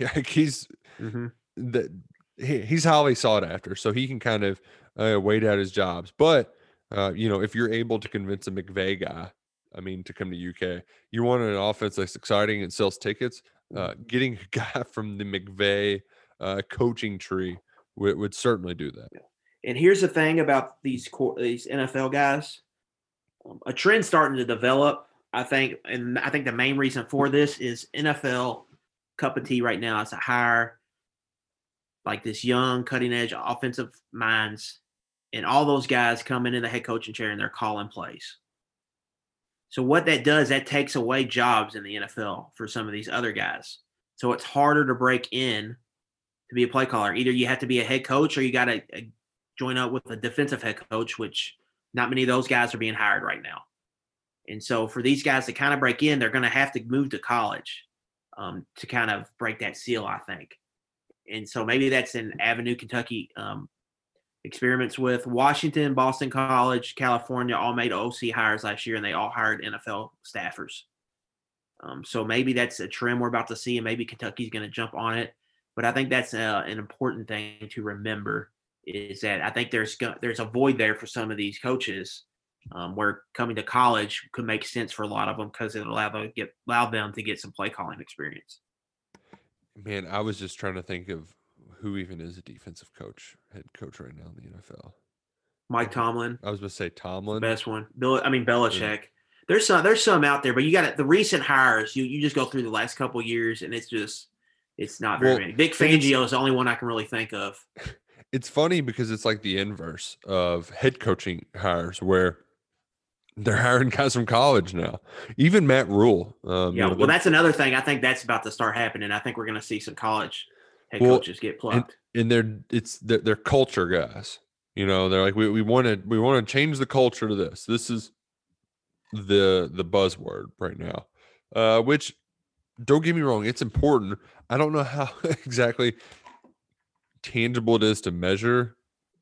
Like he's Mhm. that he, he's highly sought after, so he can kind of uh, wait out his jobs. But uh, you know, if you're able to convince a McVay guy, I mean, to come to UK, you want an offense that's exciting and sells tickets. Uh, getting a guy from the McVay uh, coaching tree would, would certainly do that. And here's the thing about these these NFL guys, um, a trend starting to develop. I think, and I think the main reason for this is NFL cup of tea right now is to hire like this young, cutting edge offensive minds, and all those guys come into the head coaching chair and they're calling plays. So what that does, that takes away jobs in the NFL for some of these other guys. So it's harder to break in to be a play caller. Either you have to be a head coach or you got to join up with a defensive head coach, which not many of those guys are being hired right now. And so for these guys to kind of break in, they're going to have to move to college um, to kind of break that seal, I think. and so maybe that's an avenue Kentucky um, experiments with. Washington, Boston College, California all made OC hires last year, and they all hired NFL staffers. Um, so maybe that's a trend we're about to see, and maybe Kentucky's going to jump on it. But I think that's uh, an important thing to remember is that I think there's there's a void there for some of these coaches um, where coming to college could make sense for a lot of them because it allow them get allow them to get some play calling experience. Man, I was just trying to think of who even is a defensive coach, head coach right now in the NFL. Mike Tomlin, I was going to say Tomlin. best one. Bill, I mean Belichick. There's some there's some out there, but you got the recent hires. You you just go through the last couple of years, and it's just it's not very Well, many. Vic Fangio is the only one I can really think of. It's funny because it's like the inverse of head coaching hires where they're hiring guys from college now. Even Matt Rhule. Um, you Yeah, know, well, that's another thing. I think that's about to start happening. I think we're going to see some college head Well, coaches get plucked. and they're it's they're, they're culture guys. You know, they're like we we want to we want to change the culture to this. This is the the buzzword right now. Uh, which don't get me wrong, it's important. I don't know how exactly tangible it is to measure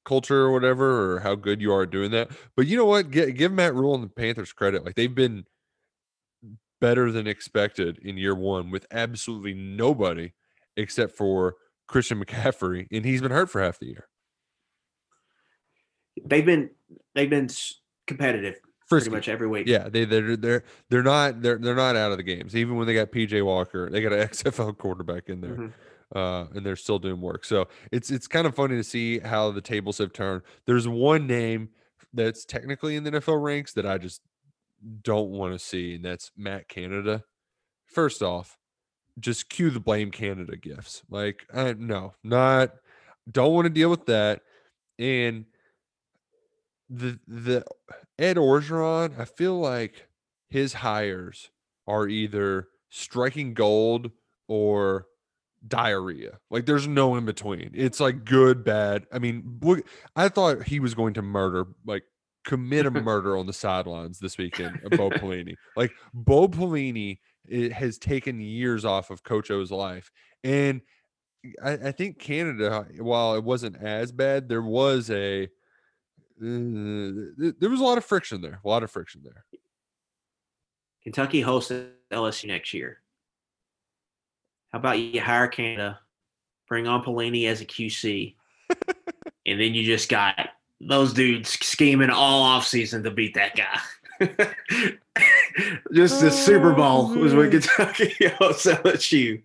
culture or whatever, or how good you are at doing that. But you know what? Give, give Matt Rhule and the Panthers credit. Like they've been better than expected in year one with absolutely nobody except for Christian McCaffrey, and he's been hurt for half the year. they've been they've been competitive Frisky. pretty much every week. Yeah, they they're they're they're not they're they're not out of the games. Even when they got PJ Walker, they got an XFL quarterback in there. Mhm. Uh, and they're still doing work. So it's it's kind of funny to see how the tables have turned. There's one name that's technically in the NFL ranks that I just don't want to see, and that's Matt Canada. First off, just cue the blame Canada gifts. Like, I, no, not don't want to deal with that. And the the Ed Orgeron, I feel like his hires are either striking gold or diarrhea. Like there's no in between. It's like good, bad. I mean, I thought he was going to murder, like commit a murder on the sidelines this weekend of Bo Pelini. Like Bo Pelini it has taken years off of Coach O's life. And I, I think Canada, while it wasn't as bad, there was a uh, there was a lot of friction there. A lot of friction there. Kentucky hosts LSU next year. How about you hire Canada, bring on Pelini as a QC, and then you just got those dudes scheming all offseason to beat that guy. just the Super Bowl was when Kentucky hosts LSU.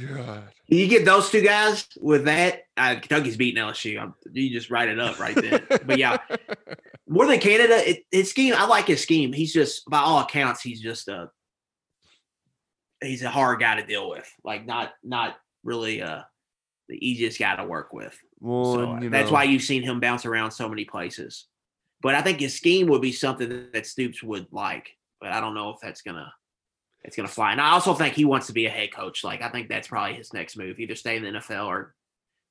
God. You get those two guys with that, uh, Kentucky's beating LSU. I'm- You just write it up right then. but yeah, more than Canada, it, his scheme. I like his scheme. He's just, by all accounts, he's just a he's a hard guy to deal with. Like not not really uh the easiest guy to work with. Well, So and, that's know, why you've seen him bounce around so many places. But I think his scheme would be something that Stoops would like. But I don't know if that's gonna it's gonna fly. And I also think he wants to be a head coach. Like I think that's probably his next move. Either stay in the NFL or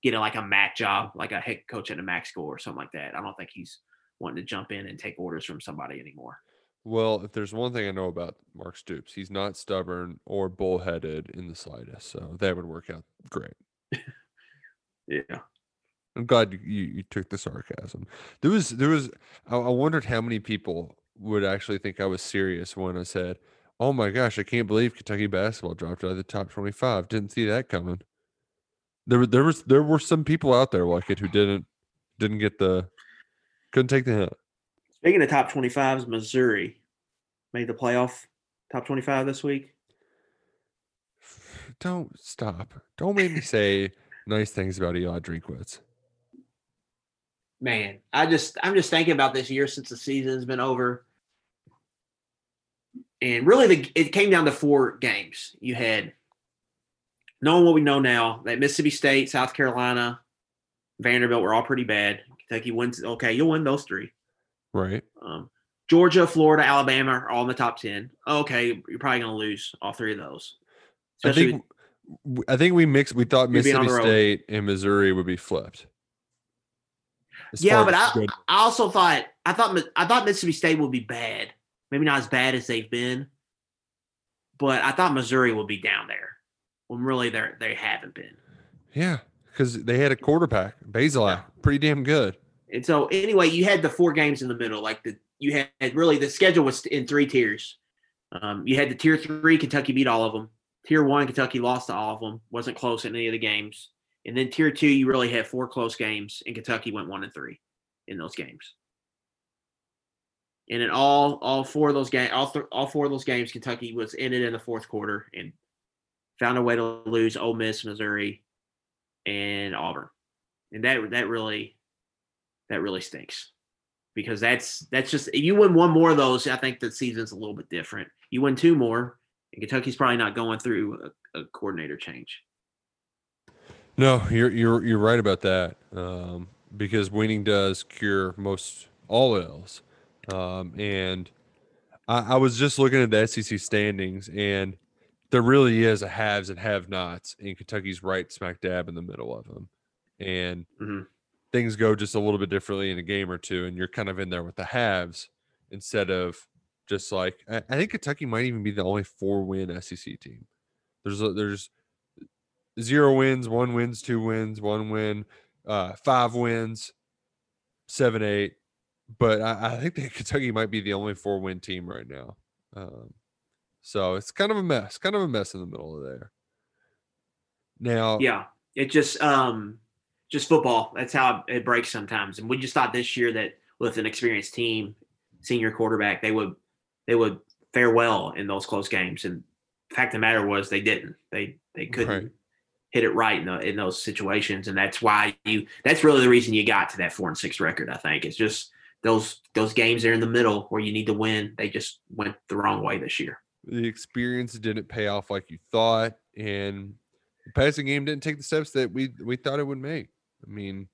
get a, like a MAC job, like a head coach at a MAC school or something like that. I don't think he's wanting to jump in and take orders from somebody anymore. Well, if there's one thing I know about Mark Stoops, he's not stubborn or bullheaded in the slightest. So that would work out great. Yeah. I'm glad you, you, took the sarcasm. There was there was I, I wondered how many people would actually think I was serious when I said, "Oh my gosh, I can't believe Kentucky basketball dropped out of the top 25. Didn't see that coming." There were there was there were some people out there like it who didn't didn't get the couldn't take the hint. Speaking of top 25s, Missouri made the playoff top 25 this week. Don't stop. Don't make me say nice things about Eli Drinkwitz. man, I just I'm just thinking about this year since the season's been over. And really the it came down to four games. You had knowing what we know now, that Mississippi State, South Carolina, Vanderbilt were all pretty bad. Kentucky wins okay, you'll win those three. Right. Um, Georgia, Florida, Alabama are all in the top 10. Okay, you're probably going to lose all three of those. I Especially think w- I think we mixed. We thought You're being on Mississippi. State and Missouri would be flipped. As yeah, but I, good- I also thought I thought I thought Mississippi State would be bad. Maybe not as bad as they've been, but I thought Missouri would be down there when really they they haven't been. yeah, because they had a quarterback, Bazelak, pretty damn good. And so anyway, you had the four games in the middle. Like the you had really the schedule was in three tiers. Um, you had the tier three, Kentucky beat all of them. Tier one, Kentucky lost to all of them, wasn't close in any of the games. And then tier two, you really had four close games, and Kentucky went one and three in those games. And in all all four of those games, all th- all four of those games, Kentucky was in it in the fourth quarter and found a way to lose Ole Miss, Missouri, and Auburn. And that that really that really stinks because that's that's just if you win one more of those, I think the season's a little bit different. You win two more, and Kentucky's probably not going through a, a coordinator change. No, you're you're you're right about that. Um, because winning does cure most all ills. Um, and I, I was just looking at the SEC standings, and there really is a haves and have-nots, and Kentucky's right smack dab in the middle of them. And Mhm. things go just a little bit differently in a game or two, and you're kind of in there with the haves instead of just like I, I think Kentucky might even be the only four-win SEC team. There's a, there's zero wins, one wins, two wins, one win, uh, five wins, seven, eight. But I, I think that Kentucky might be the only four win team right now. Um, so it's kind of a mess, kind of a mess in the middle of there. Now, Yeah, it just um just football. That's how it breaks sometimes. And we just thought this year that with an experienced team, senior quarterback, they would they would fare well in those close games. And fact of the matter was they didn't. They they couldn't Right. hit it right in, the, in those situations. And that's why you that's really the reason you got to that four and six record, I think. It's just those those games there in the middle where you need to win, they just went the wrong way this year. the experience didn't pay off like you thought, and the passing game didn't take the steps that we we thought it would make. I mean,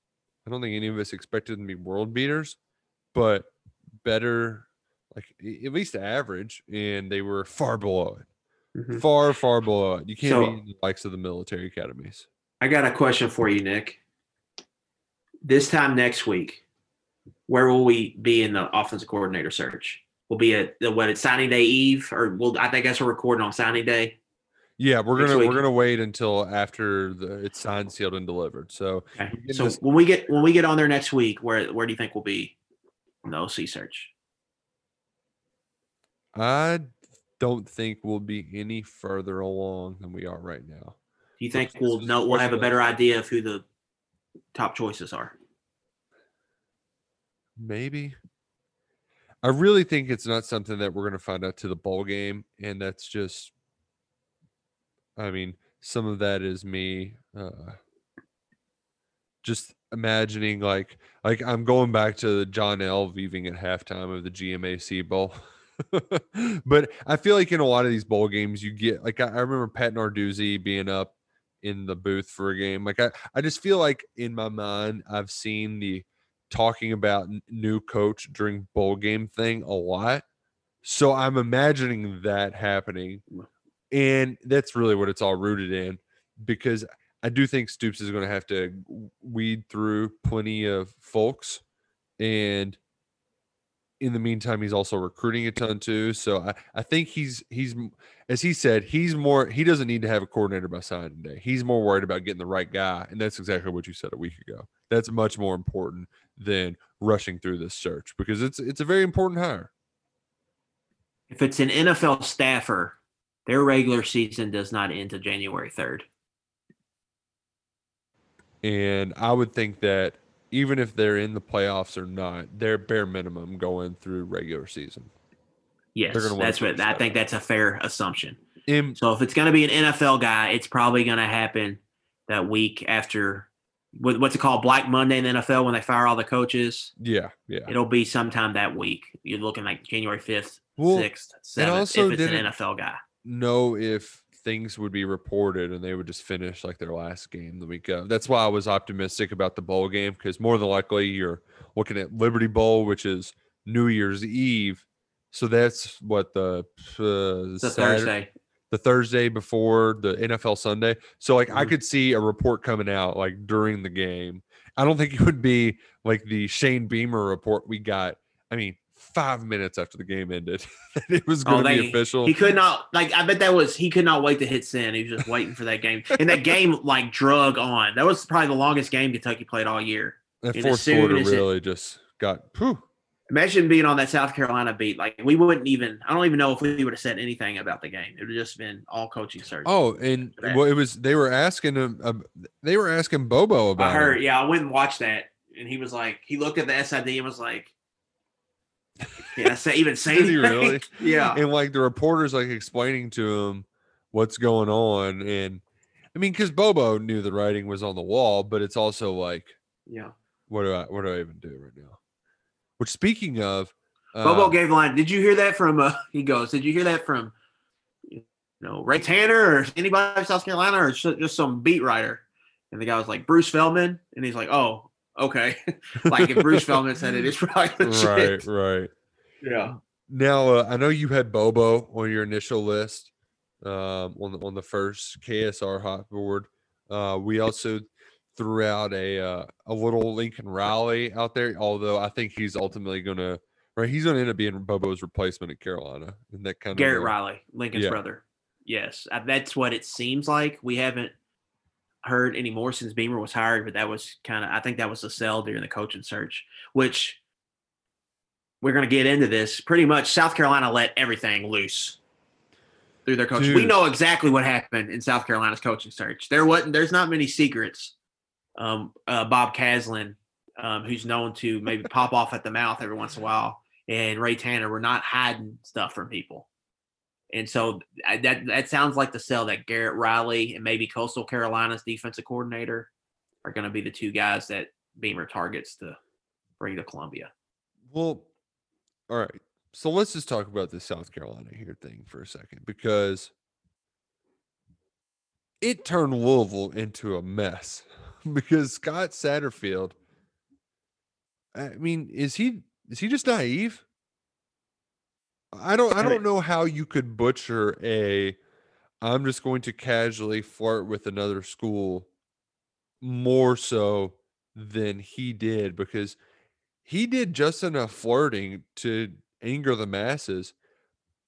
I don't think any of us expected them to be world beaters, but better, like at least average, and they were far below it. Mhm. Far, far below it. You can't So- be in the likes of the military academies. I got a question for you, Nick. This time next week, where will we be in the offensive coordinator search? We'll be at the what? It's signing day eve, or we'll. I think guess we're recording on signing day. Yeah, we're gonna week. we're gonna wait until after the it's signed, sealed, and delivered. So Okay. So this- when we get when we get on there next week, where where do you think we'll be? in The OC search. I don't think we'll be any further along than we are right now. Do you think we'll know? We'll have a better idea of who the top choices are. Maybe. I really think it's not something that we're going to find out to the bowl game, and that's just. I mean, some of that is me, uh, just imagining like like I'm going back to John L. leaving at halftime of the GMAC Bowl. but I feel like in a lot of these bowl games, you get like I, I remember Pat Narduzzi being up in the booth for a game. Like I, I just feel like in my mind, I've seen the talking about new coach during bowl game thing a lot. So I'm imagining that happening. And that's really what it's all rooted in because I do think Stoops is going to have to weed through plenty of folks. And in the meantime, he's also recruiting a ton too. So I, I think he's he's as he said, he's more he doesn't need to have a coordinator by signing day. He's more worried about getting the right guy. And that's exactly what you said a week ago. That's much more important than rushing through this search because it's it's a very important hire. If it's an NFL staffer, their regular season does not end to January third. And I would think that even if they're in the playoffs or not, they're bare minimum going through regular season. Yes, that's what I think. That's a fair assumption. Im- So if it's going to be an NFL guy, it's probably going to happen that week after what's it called Black Monday in the NFL when they fire all the coaches. yeah, yeah. It'll be sometime that week. You're looking like January fifth, sixth, seventh. also If it's an NFL guy, know if things would be reported and they would just finish like their last game the week of. That's why I was optimistic about the bowl game because more than likely you're looking at Liberty Bowl, which is New Year's Eve. So that's what the uh, a Saturday- Thursday. The Thursday before the NFL Sunday. So like I Mhm. could see a report coming out like during the game. I don't think it would be like the Shane Beamer report we got. I mean, five minutes after the game ended it was Oh, going to they- be official. He could not like. I bet that was he could not wait to hit send. He was just waiting for that game, and that game like drug on. That was probably the longest game Kentucky played all year. that and fourth quarter as it- really just got. Whew, Imagine being on that South Carolina beat. Like we wouldn't even. I don't even know if we would have said anything about the game. It would have just been all coaching search. Oh, and well, it was they were asking him. Uh, they were asking Bobo about. I heard. it. Yeah, I went and watched that, and he was like, he looked at the SID and was like, "Yeah, say even say Did he anything?" really? yeah. and like the reporters like explaining to him what's going on, and I mean, because Bobo knew the writing was on the wall, but it's also like, Yeah. what do I what do I even do right now? Which speaking of, uh, Bobo gave line. Did you hear that from? Uh, he goes. Did you hear that from? You know, Ray Tanner or anybody from South Carolina or just just some beat writer? And the guy was like Bruce Feldman, and he's like, "Oh, okay." like if Bruce Feldman said it, it's probably legit. right, right. Yeah. Now uh, I know you had Bobo on your initial list um, on the on the first KSR hot board. Uh, we also threw out a uh, a little Lincoln Riley out there, although I think he's ultimately going to right. He's going to end up being Bobo's replacement at Carolina, and that kind Garrett of Riley, Lincoln's Yeah. brother. Yes, uh, that's what it seems like. We haven't heard any more since Beamer was hired, but that was kind of I think that was the sell during the coaching search, which we're going to get into this. Pretty much, South Carolina let everything loose through their coach. We know exactly what happened in South Carolina's coaching search. There wasn't. There's not many secrets. Um, uh, Bob Caslen, um, who's known to maybe pop off at the mouth every once in a while, and Ray Tanner were not hiding stuff from people. And so that that sounds like the sell that Garrett Riley and maybe Coastal Carolina's defensive coordinator are going to be the two guys that Beamer targets to bring to Columbia. Well, all right. So let's just talk about the South Carolina here thing for a second because it turned Louisville into a mess because Scott Satterfield. I mean, is he is he just naive? I don't I don't know how you could butcher a I'm just going to casually flirt with another school more so than he did because he did just enough flirting to anger the masses,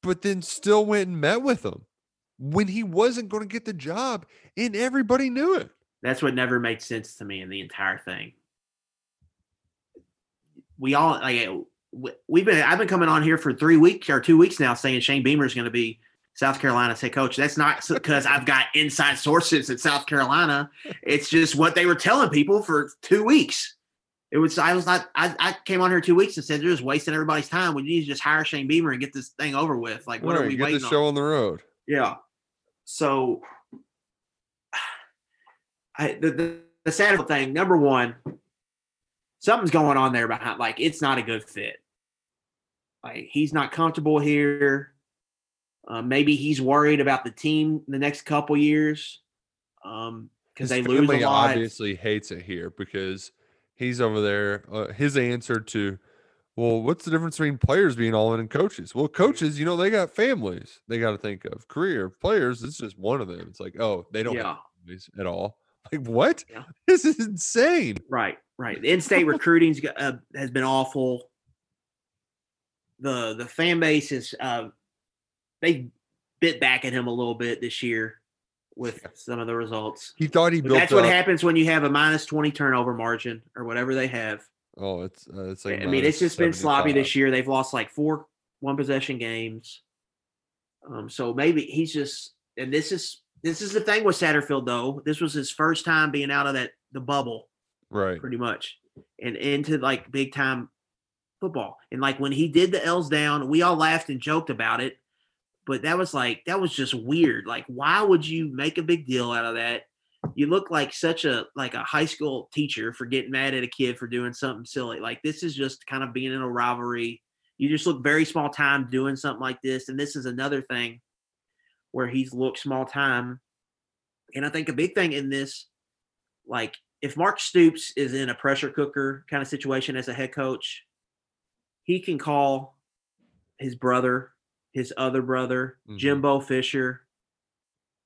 but then still went and met with them when he wasn't going to get the job, and everybody knew it. That's what never made sense to me in the entire thing. We all like eh, we- we've been I've been coming on here for three weeks or two weeks now saying Shane Beamer is going to be South Carolina's head coach. That's not because I've got inside sources at South Carolina. It's just what they were telling people for two weeks. It was I was not I, I came on here two weeks and said they're just wasting everybody's time. We need to just hire Shane Beamer and get this thing over with. Like what are we get waiting the on? show on the road? Yeah. So I the, the, the sad thing, number one, something's going on there behind like it's not a good fit. Like he's not comfortable here. Uh, maybe he's worried about the team the next couple years. Um because His they lose a lot. obviously hates it here because he's over there. Uh, his answer to, well, what's the difference between players being all in and coaches? Well, coaches, you know, they got families they got to think of. Career players, it's just one of them. It's like, oh, they don't Yeah. have families at all. Like what? Yeah. This is insane. Right, right. The in-state recruiting uh, has been awful. The the fan base is uh, they bit back at him a little bit this year with some of the results. He thought he But built that's what up- happens when you have a minus twenty turnover margin or whatever they have. Oh, it's uh, it's like I mean, it's just been sloppy this year. They've lost like four one possession games. Um, so maybe he's just and this is this is the thing with Satterfield though. This was his first time being out of that the bubble Right. pretty much and into like big time football. And like when he did the L's down, we all laughed and joked about it. But that was like that was just weird. Like, why would you make a big deal out of that? You look like such a like a high school teacher for getting mad at a kid for doing something silly. Like this is just kind of being in a rivalry. You just look very small time doing something like this. And this is another thing where he's looked small time. And I think a big thing in this, like if Mark Stoops is in a pressure cooker kind of situation as a head coach, he can call his brother, his other brother, Mhm. Jimbo Fisher,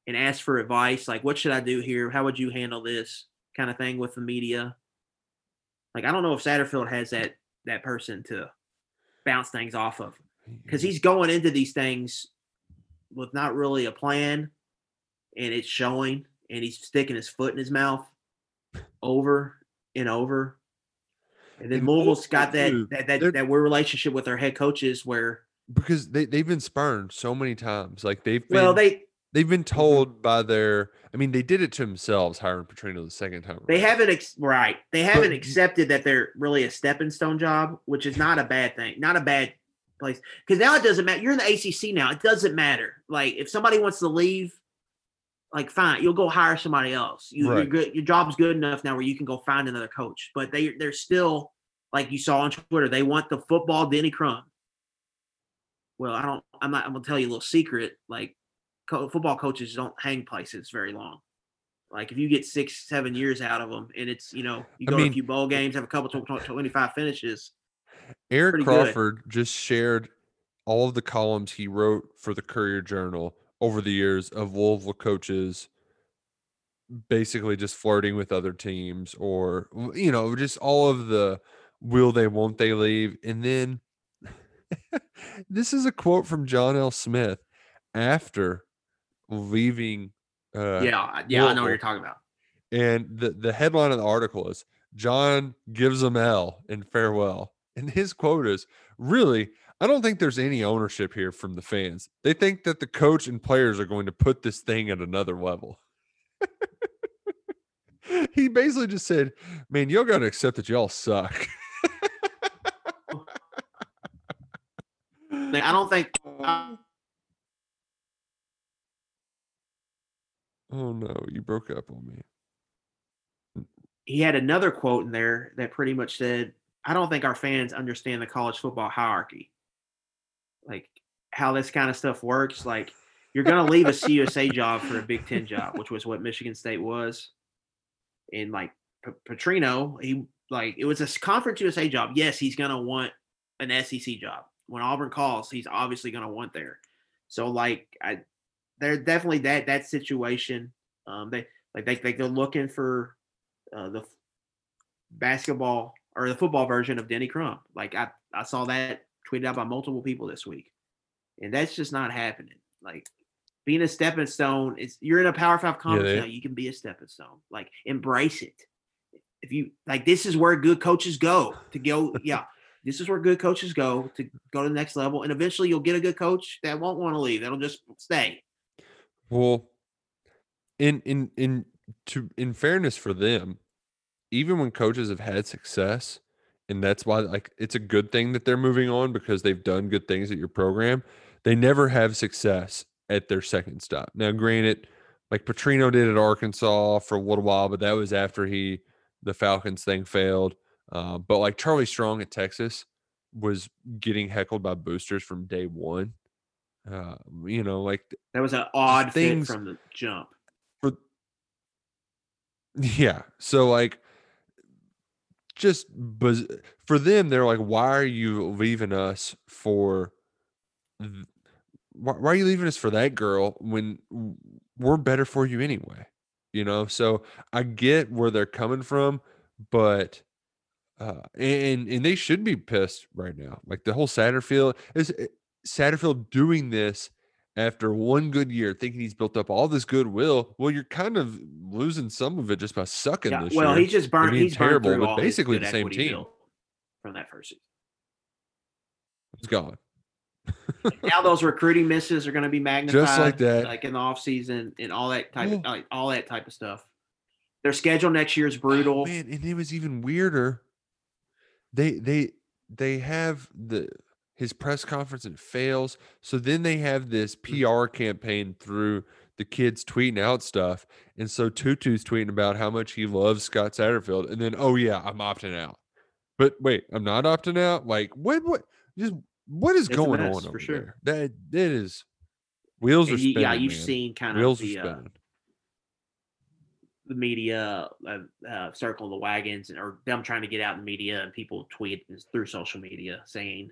and ask for advice. Like, what should I do here? How would you handle this kind of thing with the media? Like, I don't know if Satterfield has that that person to bounce things off of because he's going into these things with not really a plan, and it's showing, and he's sticking his foot in his mouth over and over. And then And Louisville's got that that that, they're- that weird relationship with their head coaches where because they they've been spurned so many times. Like they've been, well they they've been mm-hmm. told by their. I mean, they did it to themselves hiring Petrino the second time. They haven't ex- right. They haven't But- accepted that they're really a stepping stone job, which is not a bad thing, not a bad place. Because now it doesn't matter. You're in the ACC now. It doesn't matter. Like if somebody wants to leave, like fine, you'll go hire somebody else. You, You're Right. good. Your job's good enough now where you can go find another coach. But they they're still like you saw on Twitter. They want the football Denny Crum. Well, I don't. I'm not. I'm gonna tell you a little secret. Like co- football coaches don't hang places very long. Like if you get six, seven years out of them, and it's you know you I go to a few bowl games, have a couple tw- tw- twenty-five finishes. Eric pretty good. Crawford just shared all of the columns he wrote for the Courier Journal over the years of Louisville coaches basically just flirting with other teams or you know just all of the will they won't they leave and then this is a quote from John L. Smith after leaving uh yeah, yeah, I know what you're talking about. and the, the headline of the article is John gives them L in farewell. And his quote is really, I don't think there's any ownership here from the fans. They think that the coach and players are going to put this thing at another level. he basically just said, Man, y'all got to accept that y'all suck. I don't think. I- um. oh no, you broke up on me. he had another quote in there that pretty much said, "I don't think our fans understand the college football hierarchy, like how this kind of stuff works. Like you're going to leave a CUSA job for a Big Ten job, which was what Michigan State was, and like P- Petrino, he like it was a conference USA job. Yes, he's going to want an SEC job. When Auburn calls, he's obviously going to want there. So like I, they're definitely that that situation. Um, they like they, they they're looking for uh, the basketball or the football version of Denny Crum. Like I, I saw that tweeted out by multiple people this week, and that's just not happening. Like being a stepping stone, it's you're in a Power Five conference they- now. You can be a stepping stone. Like embrace it. If you like, this is where good coaches go to go. Yeah, this is where good coaches go to go to the next level, and eventually you'll get a good coach that won't want to leave. That'll just stay. Well, in in in to in fairness for them, even when coaches have had success, and that's why like it's a good thing that they're moving on because they've done good things at your program. They never have success at their second stop. Now, granted, like Petrino did at Arkansas for a little while, but that was after he the Falcons thing failed. Uh, but like Charlie Strong at Texas was getting heckled by boosters from day one. Uh, you know, like That was an odd thing from the jump. for yeah so like just buzz for them they're like why are you leaving us for th- why, why are you leaving us for that girl when we're better for you anyway? You know so i get where they're coming from but uh and and they should be pissed right now. Like the whole satterfield is eh, satterfield doing this after one good year, thinking he's built up all this goodwill. Well, you're kind of losing some of it just by sucking Yeah, this well, year. he's just burned. He's terrible, burned but all basically the same team. from that first season. It's gone. now those recruiting misses are going to be magnified, just like that. like in the off season and all that type, of, Oh. like, all that type of stuff. Their schedule next year is oh, brutal. Oh, man, and it was even weirder. They they they have the his press conference and fails. So then they have this Mm. PR campaign through the kids tweeting out stuff. And so Tutu's tweeting about how much he loves Scott Satterfield. And then, oh yeah, I'm opting out. But wait, I'm not opting out. Like what what just what is It's going mess, on for sure. there? That that is wheels are you- spinning. yeah, you've man. seen kind wheels of are the, uh, the media uh, uh, circle the wagons, and or them trying to get out in the media, and people tweet through social media saying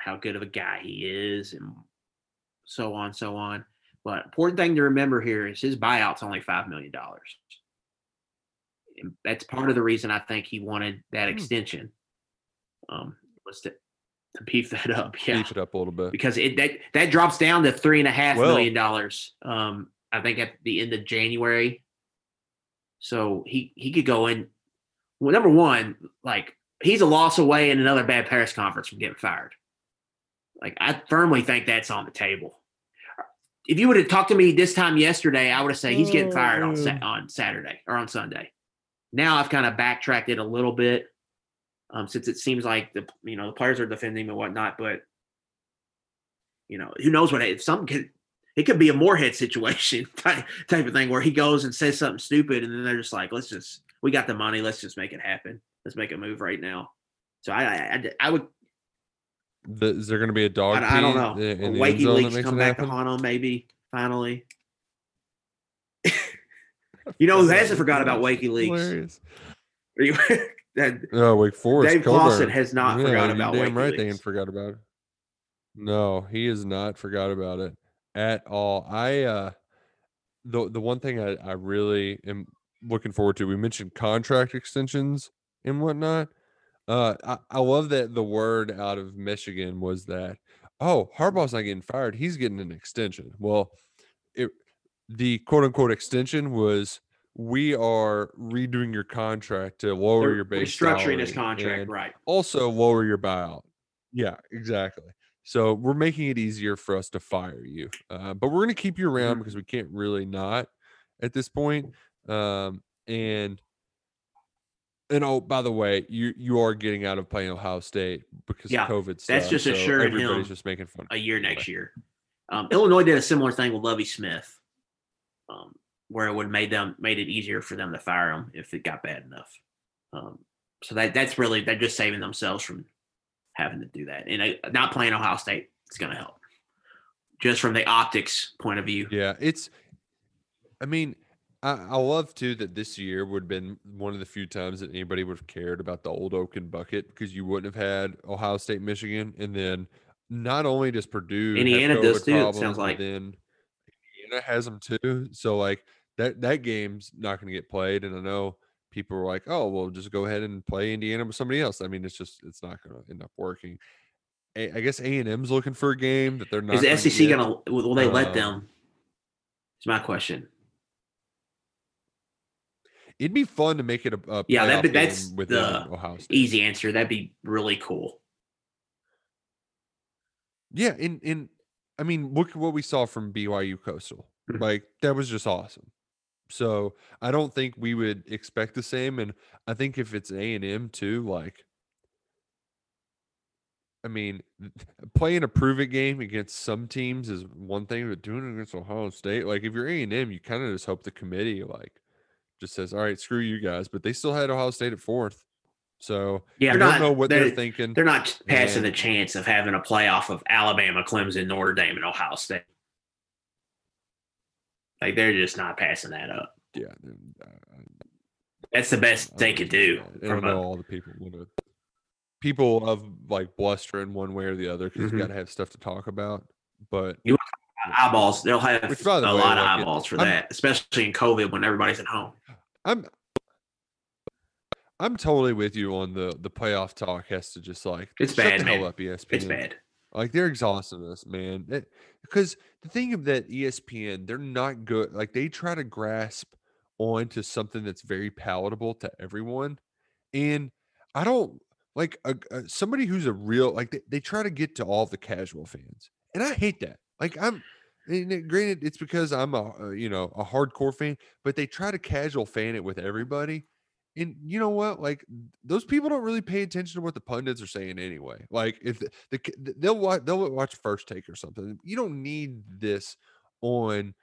how good of a guy he is, and so on, so on. But important thing to remember here is his buyout's only five million dollars. That's part of the reason I think he wanted that Hmm. extension. Um, was to to beef that up. Yeah, beef it up a little bit. because it that that drops down to three and a half Well- million dollars. Um, I think at the end of January. So he he could go in. Well, number one, like he's a loss away in another bad press conference from getting fired. Like I firmly think that's on the table. If you would have talked to me this time yesterday, I would have said he's getting fired on Sa- on Saturday or on Sunday. Now I've kind of backtracked it a little bit, um, since it seems like the you know the players are defending him and whatnot, but you know who knows what if something could it could be a Moorhead situation type, type of thing where he goes and says something stupid and then they're just like let's just we got the money let's just make it happen let's make a move right now. So I, I, I would The, is there going to be a dog? I, I don't know. in- in the end zone that WikiLeaks makes come back to happen? haunt him, maybe finally. you know who hasn't forgot about WikiLeaks? Hilarious. Are you- that Oh, Wake Forest. Dave Clawson has not Yeah, forgot about damn right they WikiLeaks. ain't forgot about it. No, he has not forgot about it at all. I uh the the one thing I, I really am looking forward to, we mentioned contract extensions and whatnot. Uh I, I love that the word out of Michigan was that, oh, Harbaugh's not getting fired, he's getting an extension. Well, it the quote unquote extension was we are redoing your contract to lower they're your base restructuring his contract, right? also lower your buyout. Yeah, exactly. So we're making it easier for us to fire you, uh, but we're going to keep you around Mhm. because we can't really not at this point. Um, and and oh, by the way, you you are getting out of playing Ohio State because Yeah, of COVID. Stuff, that's just so assuring everybody's him just making fun. A year Anyway. next year. Um, Illinois did a similar thing with Lovie Smith, um, where it would made them made it easier for them to fire him if it got bad enough. Um, so that that's really they're just saving themselves from having to do that, and uh, not playing Ohio State is going to help. Just from the optics point of view, Yeah, it's. I mean, I, I love too that this year would have been one of the few times that anybody would have cared about the old Oaken bucket because you wouldn't have had Ohio State, Michigan, and then not only does Purdue, Indiana does too, it problems, sounds like. then Indiana has them too. So like that that game's not going to get played, and I know people were like, "Oh, well, just go ahead and play Indiana with somebody else." I mean, it's just it's not going to end up working. I guess A and M's looking for a game that they're not. is the SEC going to will they let Um, them? It's my question. It'd be fun to make it a, a Yeah, playoff that's within the Ohio State. Easy answer. That'd be really cool. Yeah, and and I mean, look at what we saw from BYU Coastal. Mhm. Like that was just awesome. So I don't think we would expect the same, and I think if it's A and M too, like, I mean, playing a prove it game against some teams is one thing, but doing it against Ohio State, like if you're A and M, you kind of just hope the committee like just says, "All right, screw you guys," but they still had Ohio State at fourth. So Yeah, I don't not- know what they're they're- thinking. They're not passing And- the chance of having a playoff of Alabama, Clemson, Notre Dame, and Ohio State. Like they're just not passing that up. Yeah, uh, That's the best they could do. I don't know a, all the people. People of like blustering one way or the other because Mhm. you got to have stuff to talk about. But eyeballs, they'll have Which, a way, lot of like, it- eyeballs for I'm- that, especially in COVID when everybody's at home. I'm I'm totally with you on the the playoff talk has to just like It's shut bad, the hell up, ESPN. It's bad. Like they're exhausting us, man. Because the thing of that ESPN, they're not good. Like they try to grasp onto something that's very palatable to everyone, and I don't like a, a- somebody who's a real like they, they try to get to all the casual fans, and I hate that. Like I'm. And granted, it's because I'm a uh, you know a hardcore fan, but they try to casual fan it with everybody, and you know what? Like those people don't really pay attention to what the pundits are saying anyway. Like if the, the they'll watch they'll watch first take or something. You don't need this on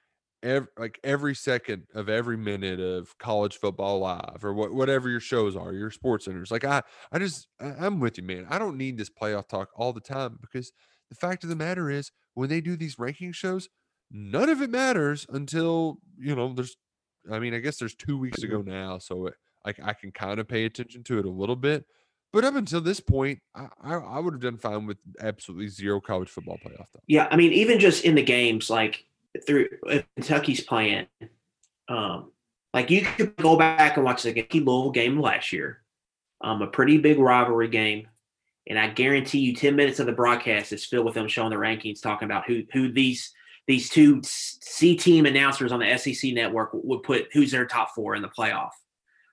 every like every second of every minute of college football live or what whatever your shows are, your sports centers. Like I I just I, I'm with you, man. I don't need this playoff talk all the time because the fact of the matter is when they do these ranking shows, none of it matters until you know there's I mean, I guess there's two weeks ago now, so it, like I can kind of pay attention to it a little bit. But up until this point, I, I, I would have done fine with absolutely zero college football playoff talk. Yeah, I mean, even just in the games, like through Kentucky's playing, um, like you could go back and watch the Kentucky Louisville game last year, um, a pretty big rivalry game, and I guarantee you, ten minutes of the broadcast is filled with them showing the rankings, talking about who who these these two C team announcers on the SEC network would put who's their top four in the playoff.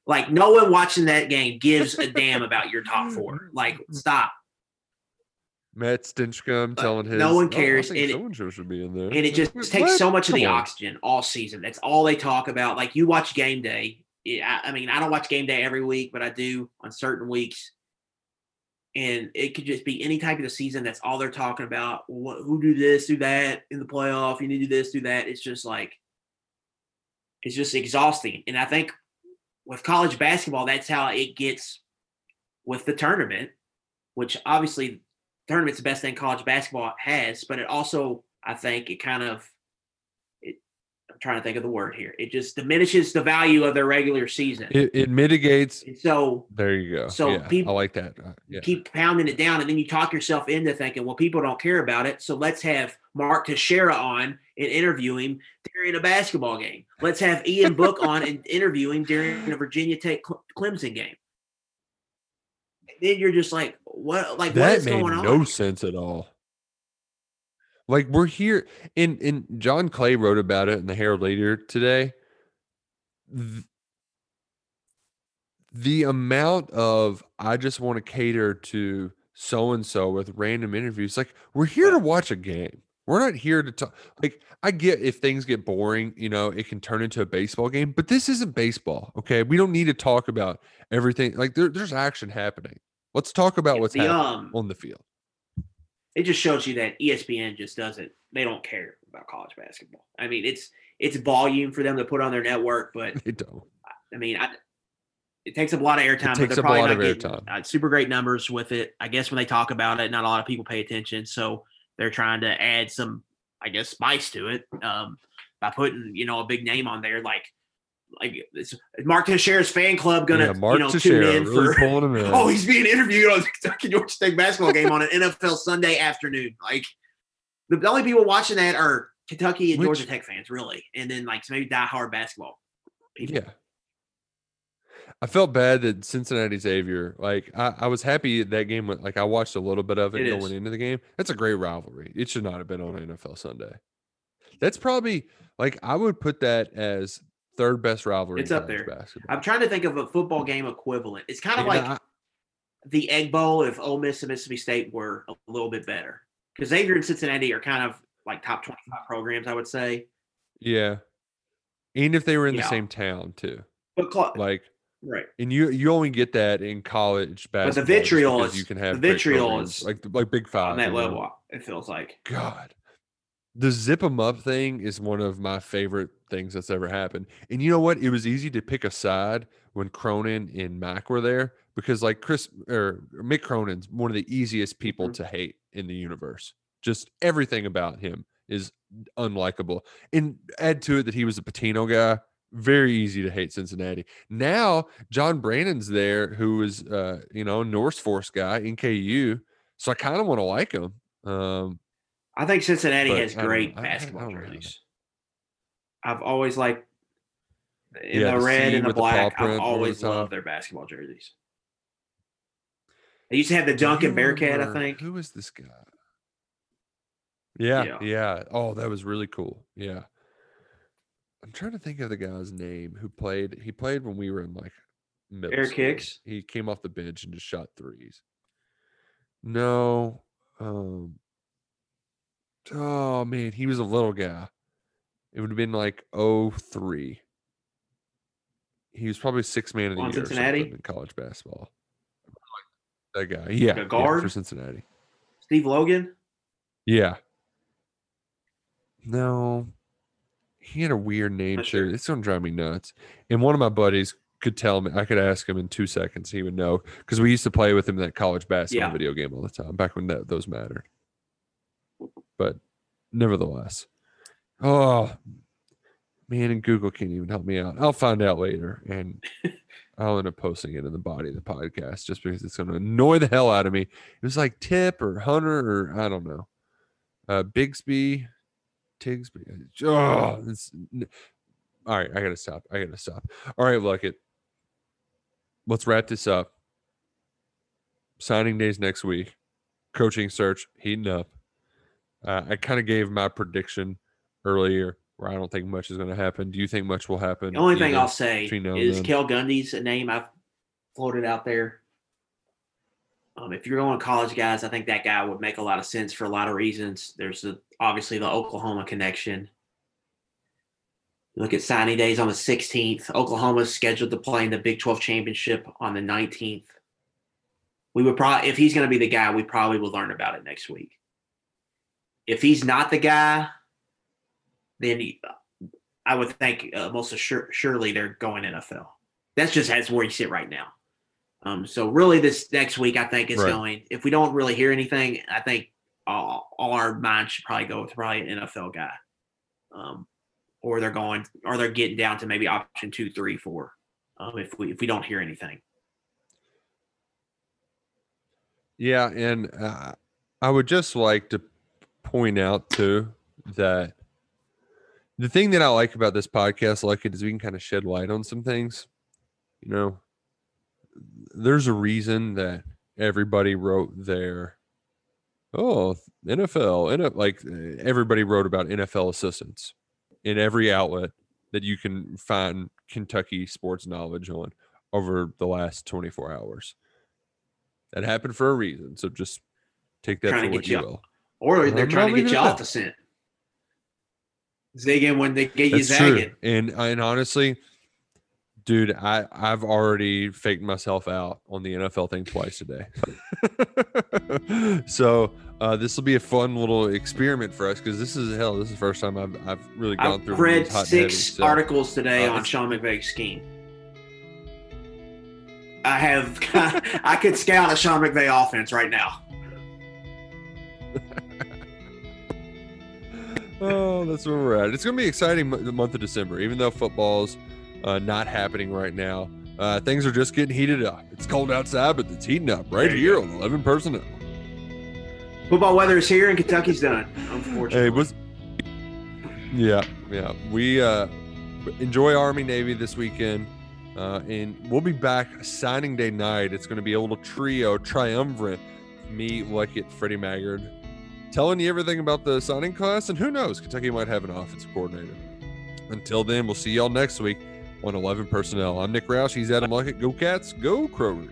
Like no one watching that game gives a damn about your top four. Like stop. Matt Stinchcomb telling his no one "Oh, cares, I think and it- should be in there. and it just What? takes so much of Come the on. oxygen all season. That's all they talk about. Like you watch game day. I I mean, I don't watch game day every week, but I do on certain weeks. And it could just be any type of the season. That's all they're talking about. What, who do this, do that in the playoff? You need to do this, do that. It's just like, it's just exhausting. And I think with college basketball, that's how it gets with the tournament, which obviously tournament's the best thing college basketball has, but it also, I think, it kind of, trying to think of the word here. It just diminishes the value of their regular season. It, it mitigates. and so There you go. So yeah, peop- I like that. Uh, yeah. keep pounding it down, and then you talk yourself into thinking, well, people don't care about it. So let's have Mark Teixeira on and interview him during a basketball game. Let's have Ian Book on and interview him during a Virginia Tech Clemson game. Then you're just like, what? Like, what that is made going on? no sense at all. Like we're here, and and John Clay wrote about it in the Herald Leader today. Th- the amount of I just want to cater to so and so with random interviews. Like we're here to watch a game. We're not here to talk. Like I get if things get boring, you know, it can turn into a baseball game. But this isn't baseball. Okay, we don't need to talk about everything. Like there, there's action happening. Let's talk about what's the, happening um, on the field. It just shows you that ESPN just doesn't they don't care about college basketball. I mean, it's it's volume for them to put on their network, but They don't. I mean, I, it takes up a lot of airtime. but takes they're up a probably lot of airtime. Uh, super great numbers with it. I guess when they talk about it, not a lot of people pay attention, so they're trying to add some, I guess, spice to it um, by putting you know a big name on there like. Like it's Mark Teixeira's fan club gonna yeah, Mark you know Teixeira tune in really for pulling him in. oh, he's being interviewed on the Kentucky Georgia State basketball game on an NFL Sunday afternoon. Like the, the only people watching that are Kentucky and Which- Georgia Tech fans, really, and then like maybe diehard basketball. people. Yeah. I felt bad that Cincinnati Xavier, like I, I was happy that game went like I watched a little bit of it, It going is. into the game. That's a great rivalry. It should not have been on NFL Sunday. That's probably like I would put that as third best rivalry. It's up there. Basketball. I'm trying to think of a football game equivalent. It's kind of And like I- the Egg Bowl if Ole Miss and Mississippi State were a little bit better. Because Xavier and Cincinnati are kind of like top 25 programs, I would say. yeah. And if they were in the same town too. But cl- Like right. and you you only get that in college But the basketball. vitriol is- you can have the great vitriol is like like Big Five on that you know? level, it feels like. God. The zip 'em up thing is one of my favorite things that's ever happened. And you know what? It was easy to pick a side when Cronin and Mack were there because like Chris or Mick Cronin's one of the easiest people Mhm. to hate in the universe. Just everything about him is unlikable. And add to it that he was a Pitino guy. Very easy to hate Cincinnati. Now John Brannen's there, who is uh, you know, Norse Force guy NKU. So I kind of want to like him. Um, I think Cincinnati has great basketball jerseys. I've always liked in Yeah, the the red and the with the black. I've always loved their basketball jerseys. They used to have the Dunk Do and you Bearcat, I think. Who is this guy? Yeah, Yeah. yeah, Oh, that was really cool. Yeah. I'm trying to think of the guy's name who played. He played when we were in like middle Eric. Hicks? He came off the bench and just shot threes. No. Um Oh man, he was a little guy. It would have been like 03. He was probably six man of the On year Cincinnati? in college basketball. That guy. Yeah. yeah, guard? for Cincinnati. Steve Logan. Yeah. No. He had a weird name Not sure. It's gonna drive me nuts. And one of my buddies could tell me. I could ask him in two seconds. He would know because we used to play with him in that college basketball Yeah. video game all the time back when that those mattered. But nevertheless, oh man, and Google can't even help me out. I'll find out later, and I'll end up posting it in the body of the podcast just because it's going to annoy the hell out of me. It was like Tip or Hunter or I don't know, uh, Bigsby, Tigsby. Oh, it's, all right. I gotta stop. I gotta stop. All right, look it. Let's wrap this up. signing days next week, coaching search heating up. Uh, I kind of gave my prediction earlier where I don't think much is going to happen. Do you think much will happen? The only thing I'll say between now and is? Cale Gundy's a name I've floated out there. Um, if you're going to college guys, I think that guy would make a lot of sense for a lot of reasons. There's the, obviously the Oklahoma connection. Look at signing days on the 16th. Oklahoma's scheduled to play in the Big 12 championship on the 19th. We would probably, if he's going to be the guy, we probably will learn about it next week. If he's not the guy, then I would think uh, most assur- surely they're going NFL. That's just that's where you sit right now. Um, so really, this next week, I think is Right. going. If we don't really hear anything, I think all, all our minds should probably go with probably an NFL guy, um, or they're going, or they're getting down to maybe option two, three, four. Um, if we if we don't hear anything, Yeah, and uh, I would just like to point out too that the thing that I like about this podcast, I like it, is we can kind of shed light on some things. You know, there's a reason that everybody wrote their oh NFL, and like everybody wrote about NFL assistants in every outlet that you can find Kentucky sports knowledge on over the last 24 hours. That happened for a reason. So just take that for what you you- will. or they're trying to get you off the scent. Zigging when they get you That's true. zagging. And and honestly, dude, I I've already faked myself out on the NFL thing twice today. so uh, this will be a fun little experiment for us because this is hell. This is the first time I've I've really gone through. I've of read these hot and six heavy, so- articles today uh, on Sean McVay's scheme. I have I could scout a Sean McVay offense right now. Oh, that's where we're at. It's going to be exciting the month of December, even though football's uh, not happening right now. Uh, things are just getting heated up. It's cold outside, but it's heating up right There here on 11 personnel. Football weather is here and Kentucky's done. Unfortunately, Hey, was yeah, yeah. We uh, enjoy Army Navy this weekend, uh, and we'll be back signing day night. It's going to be a little trio triumvirate. Me, Luckett, Freddie Maggard, telling you everything about the signing class, and who knows, Kentucky might have an offensive coordinator. Until then, we'll see y'all next week on 11 Personnel. I'm Nick Roush. He's Adam Luckett. Go Cats. Go Crow.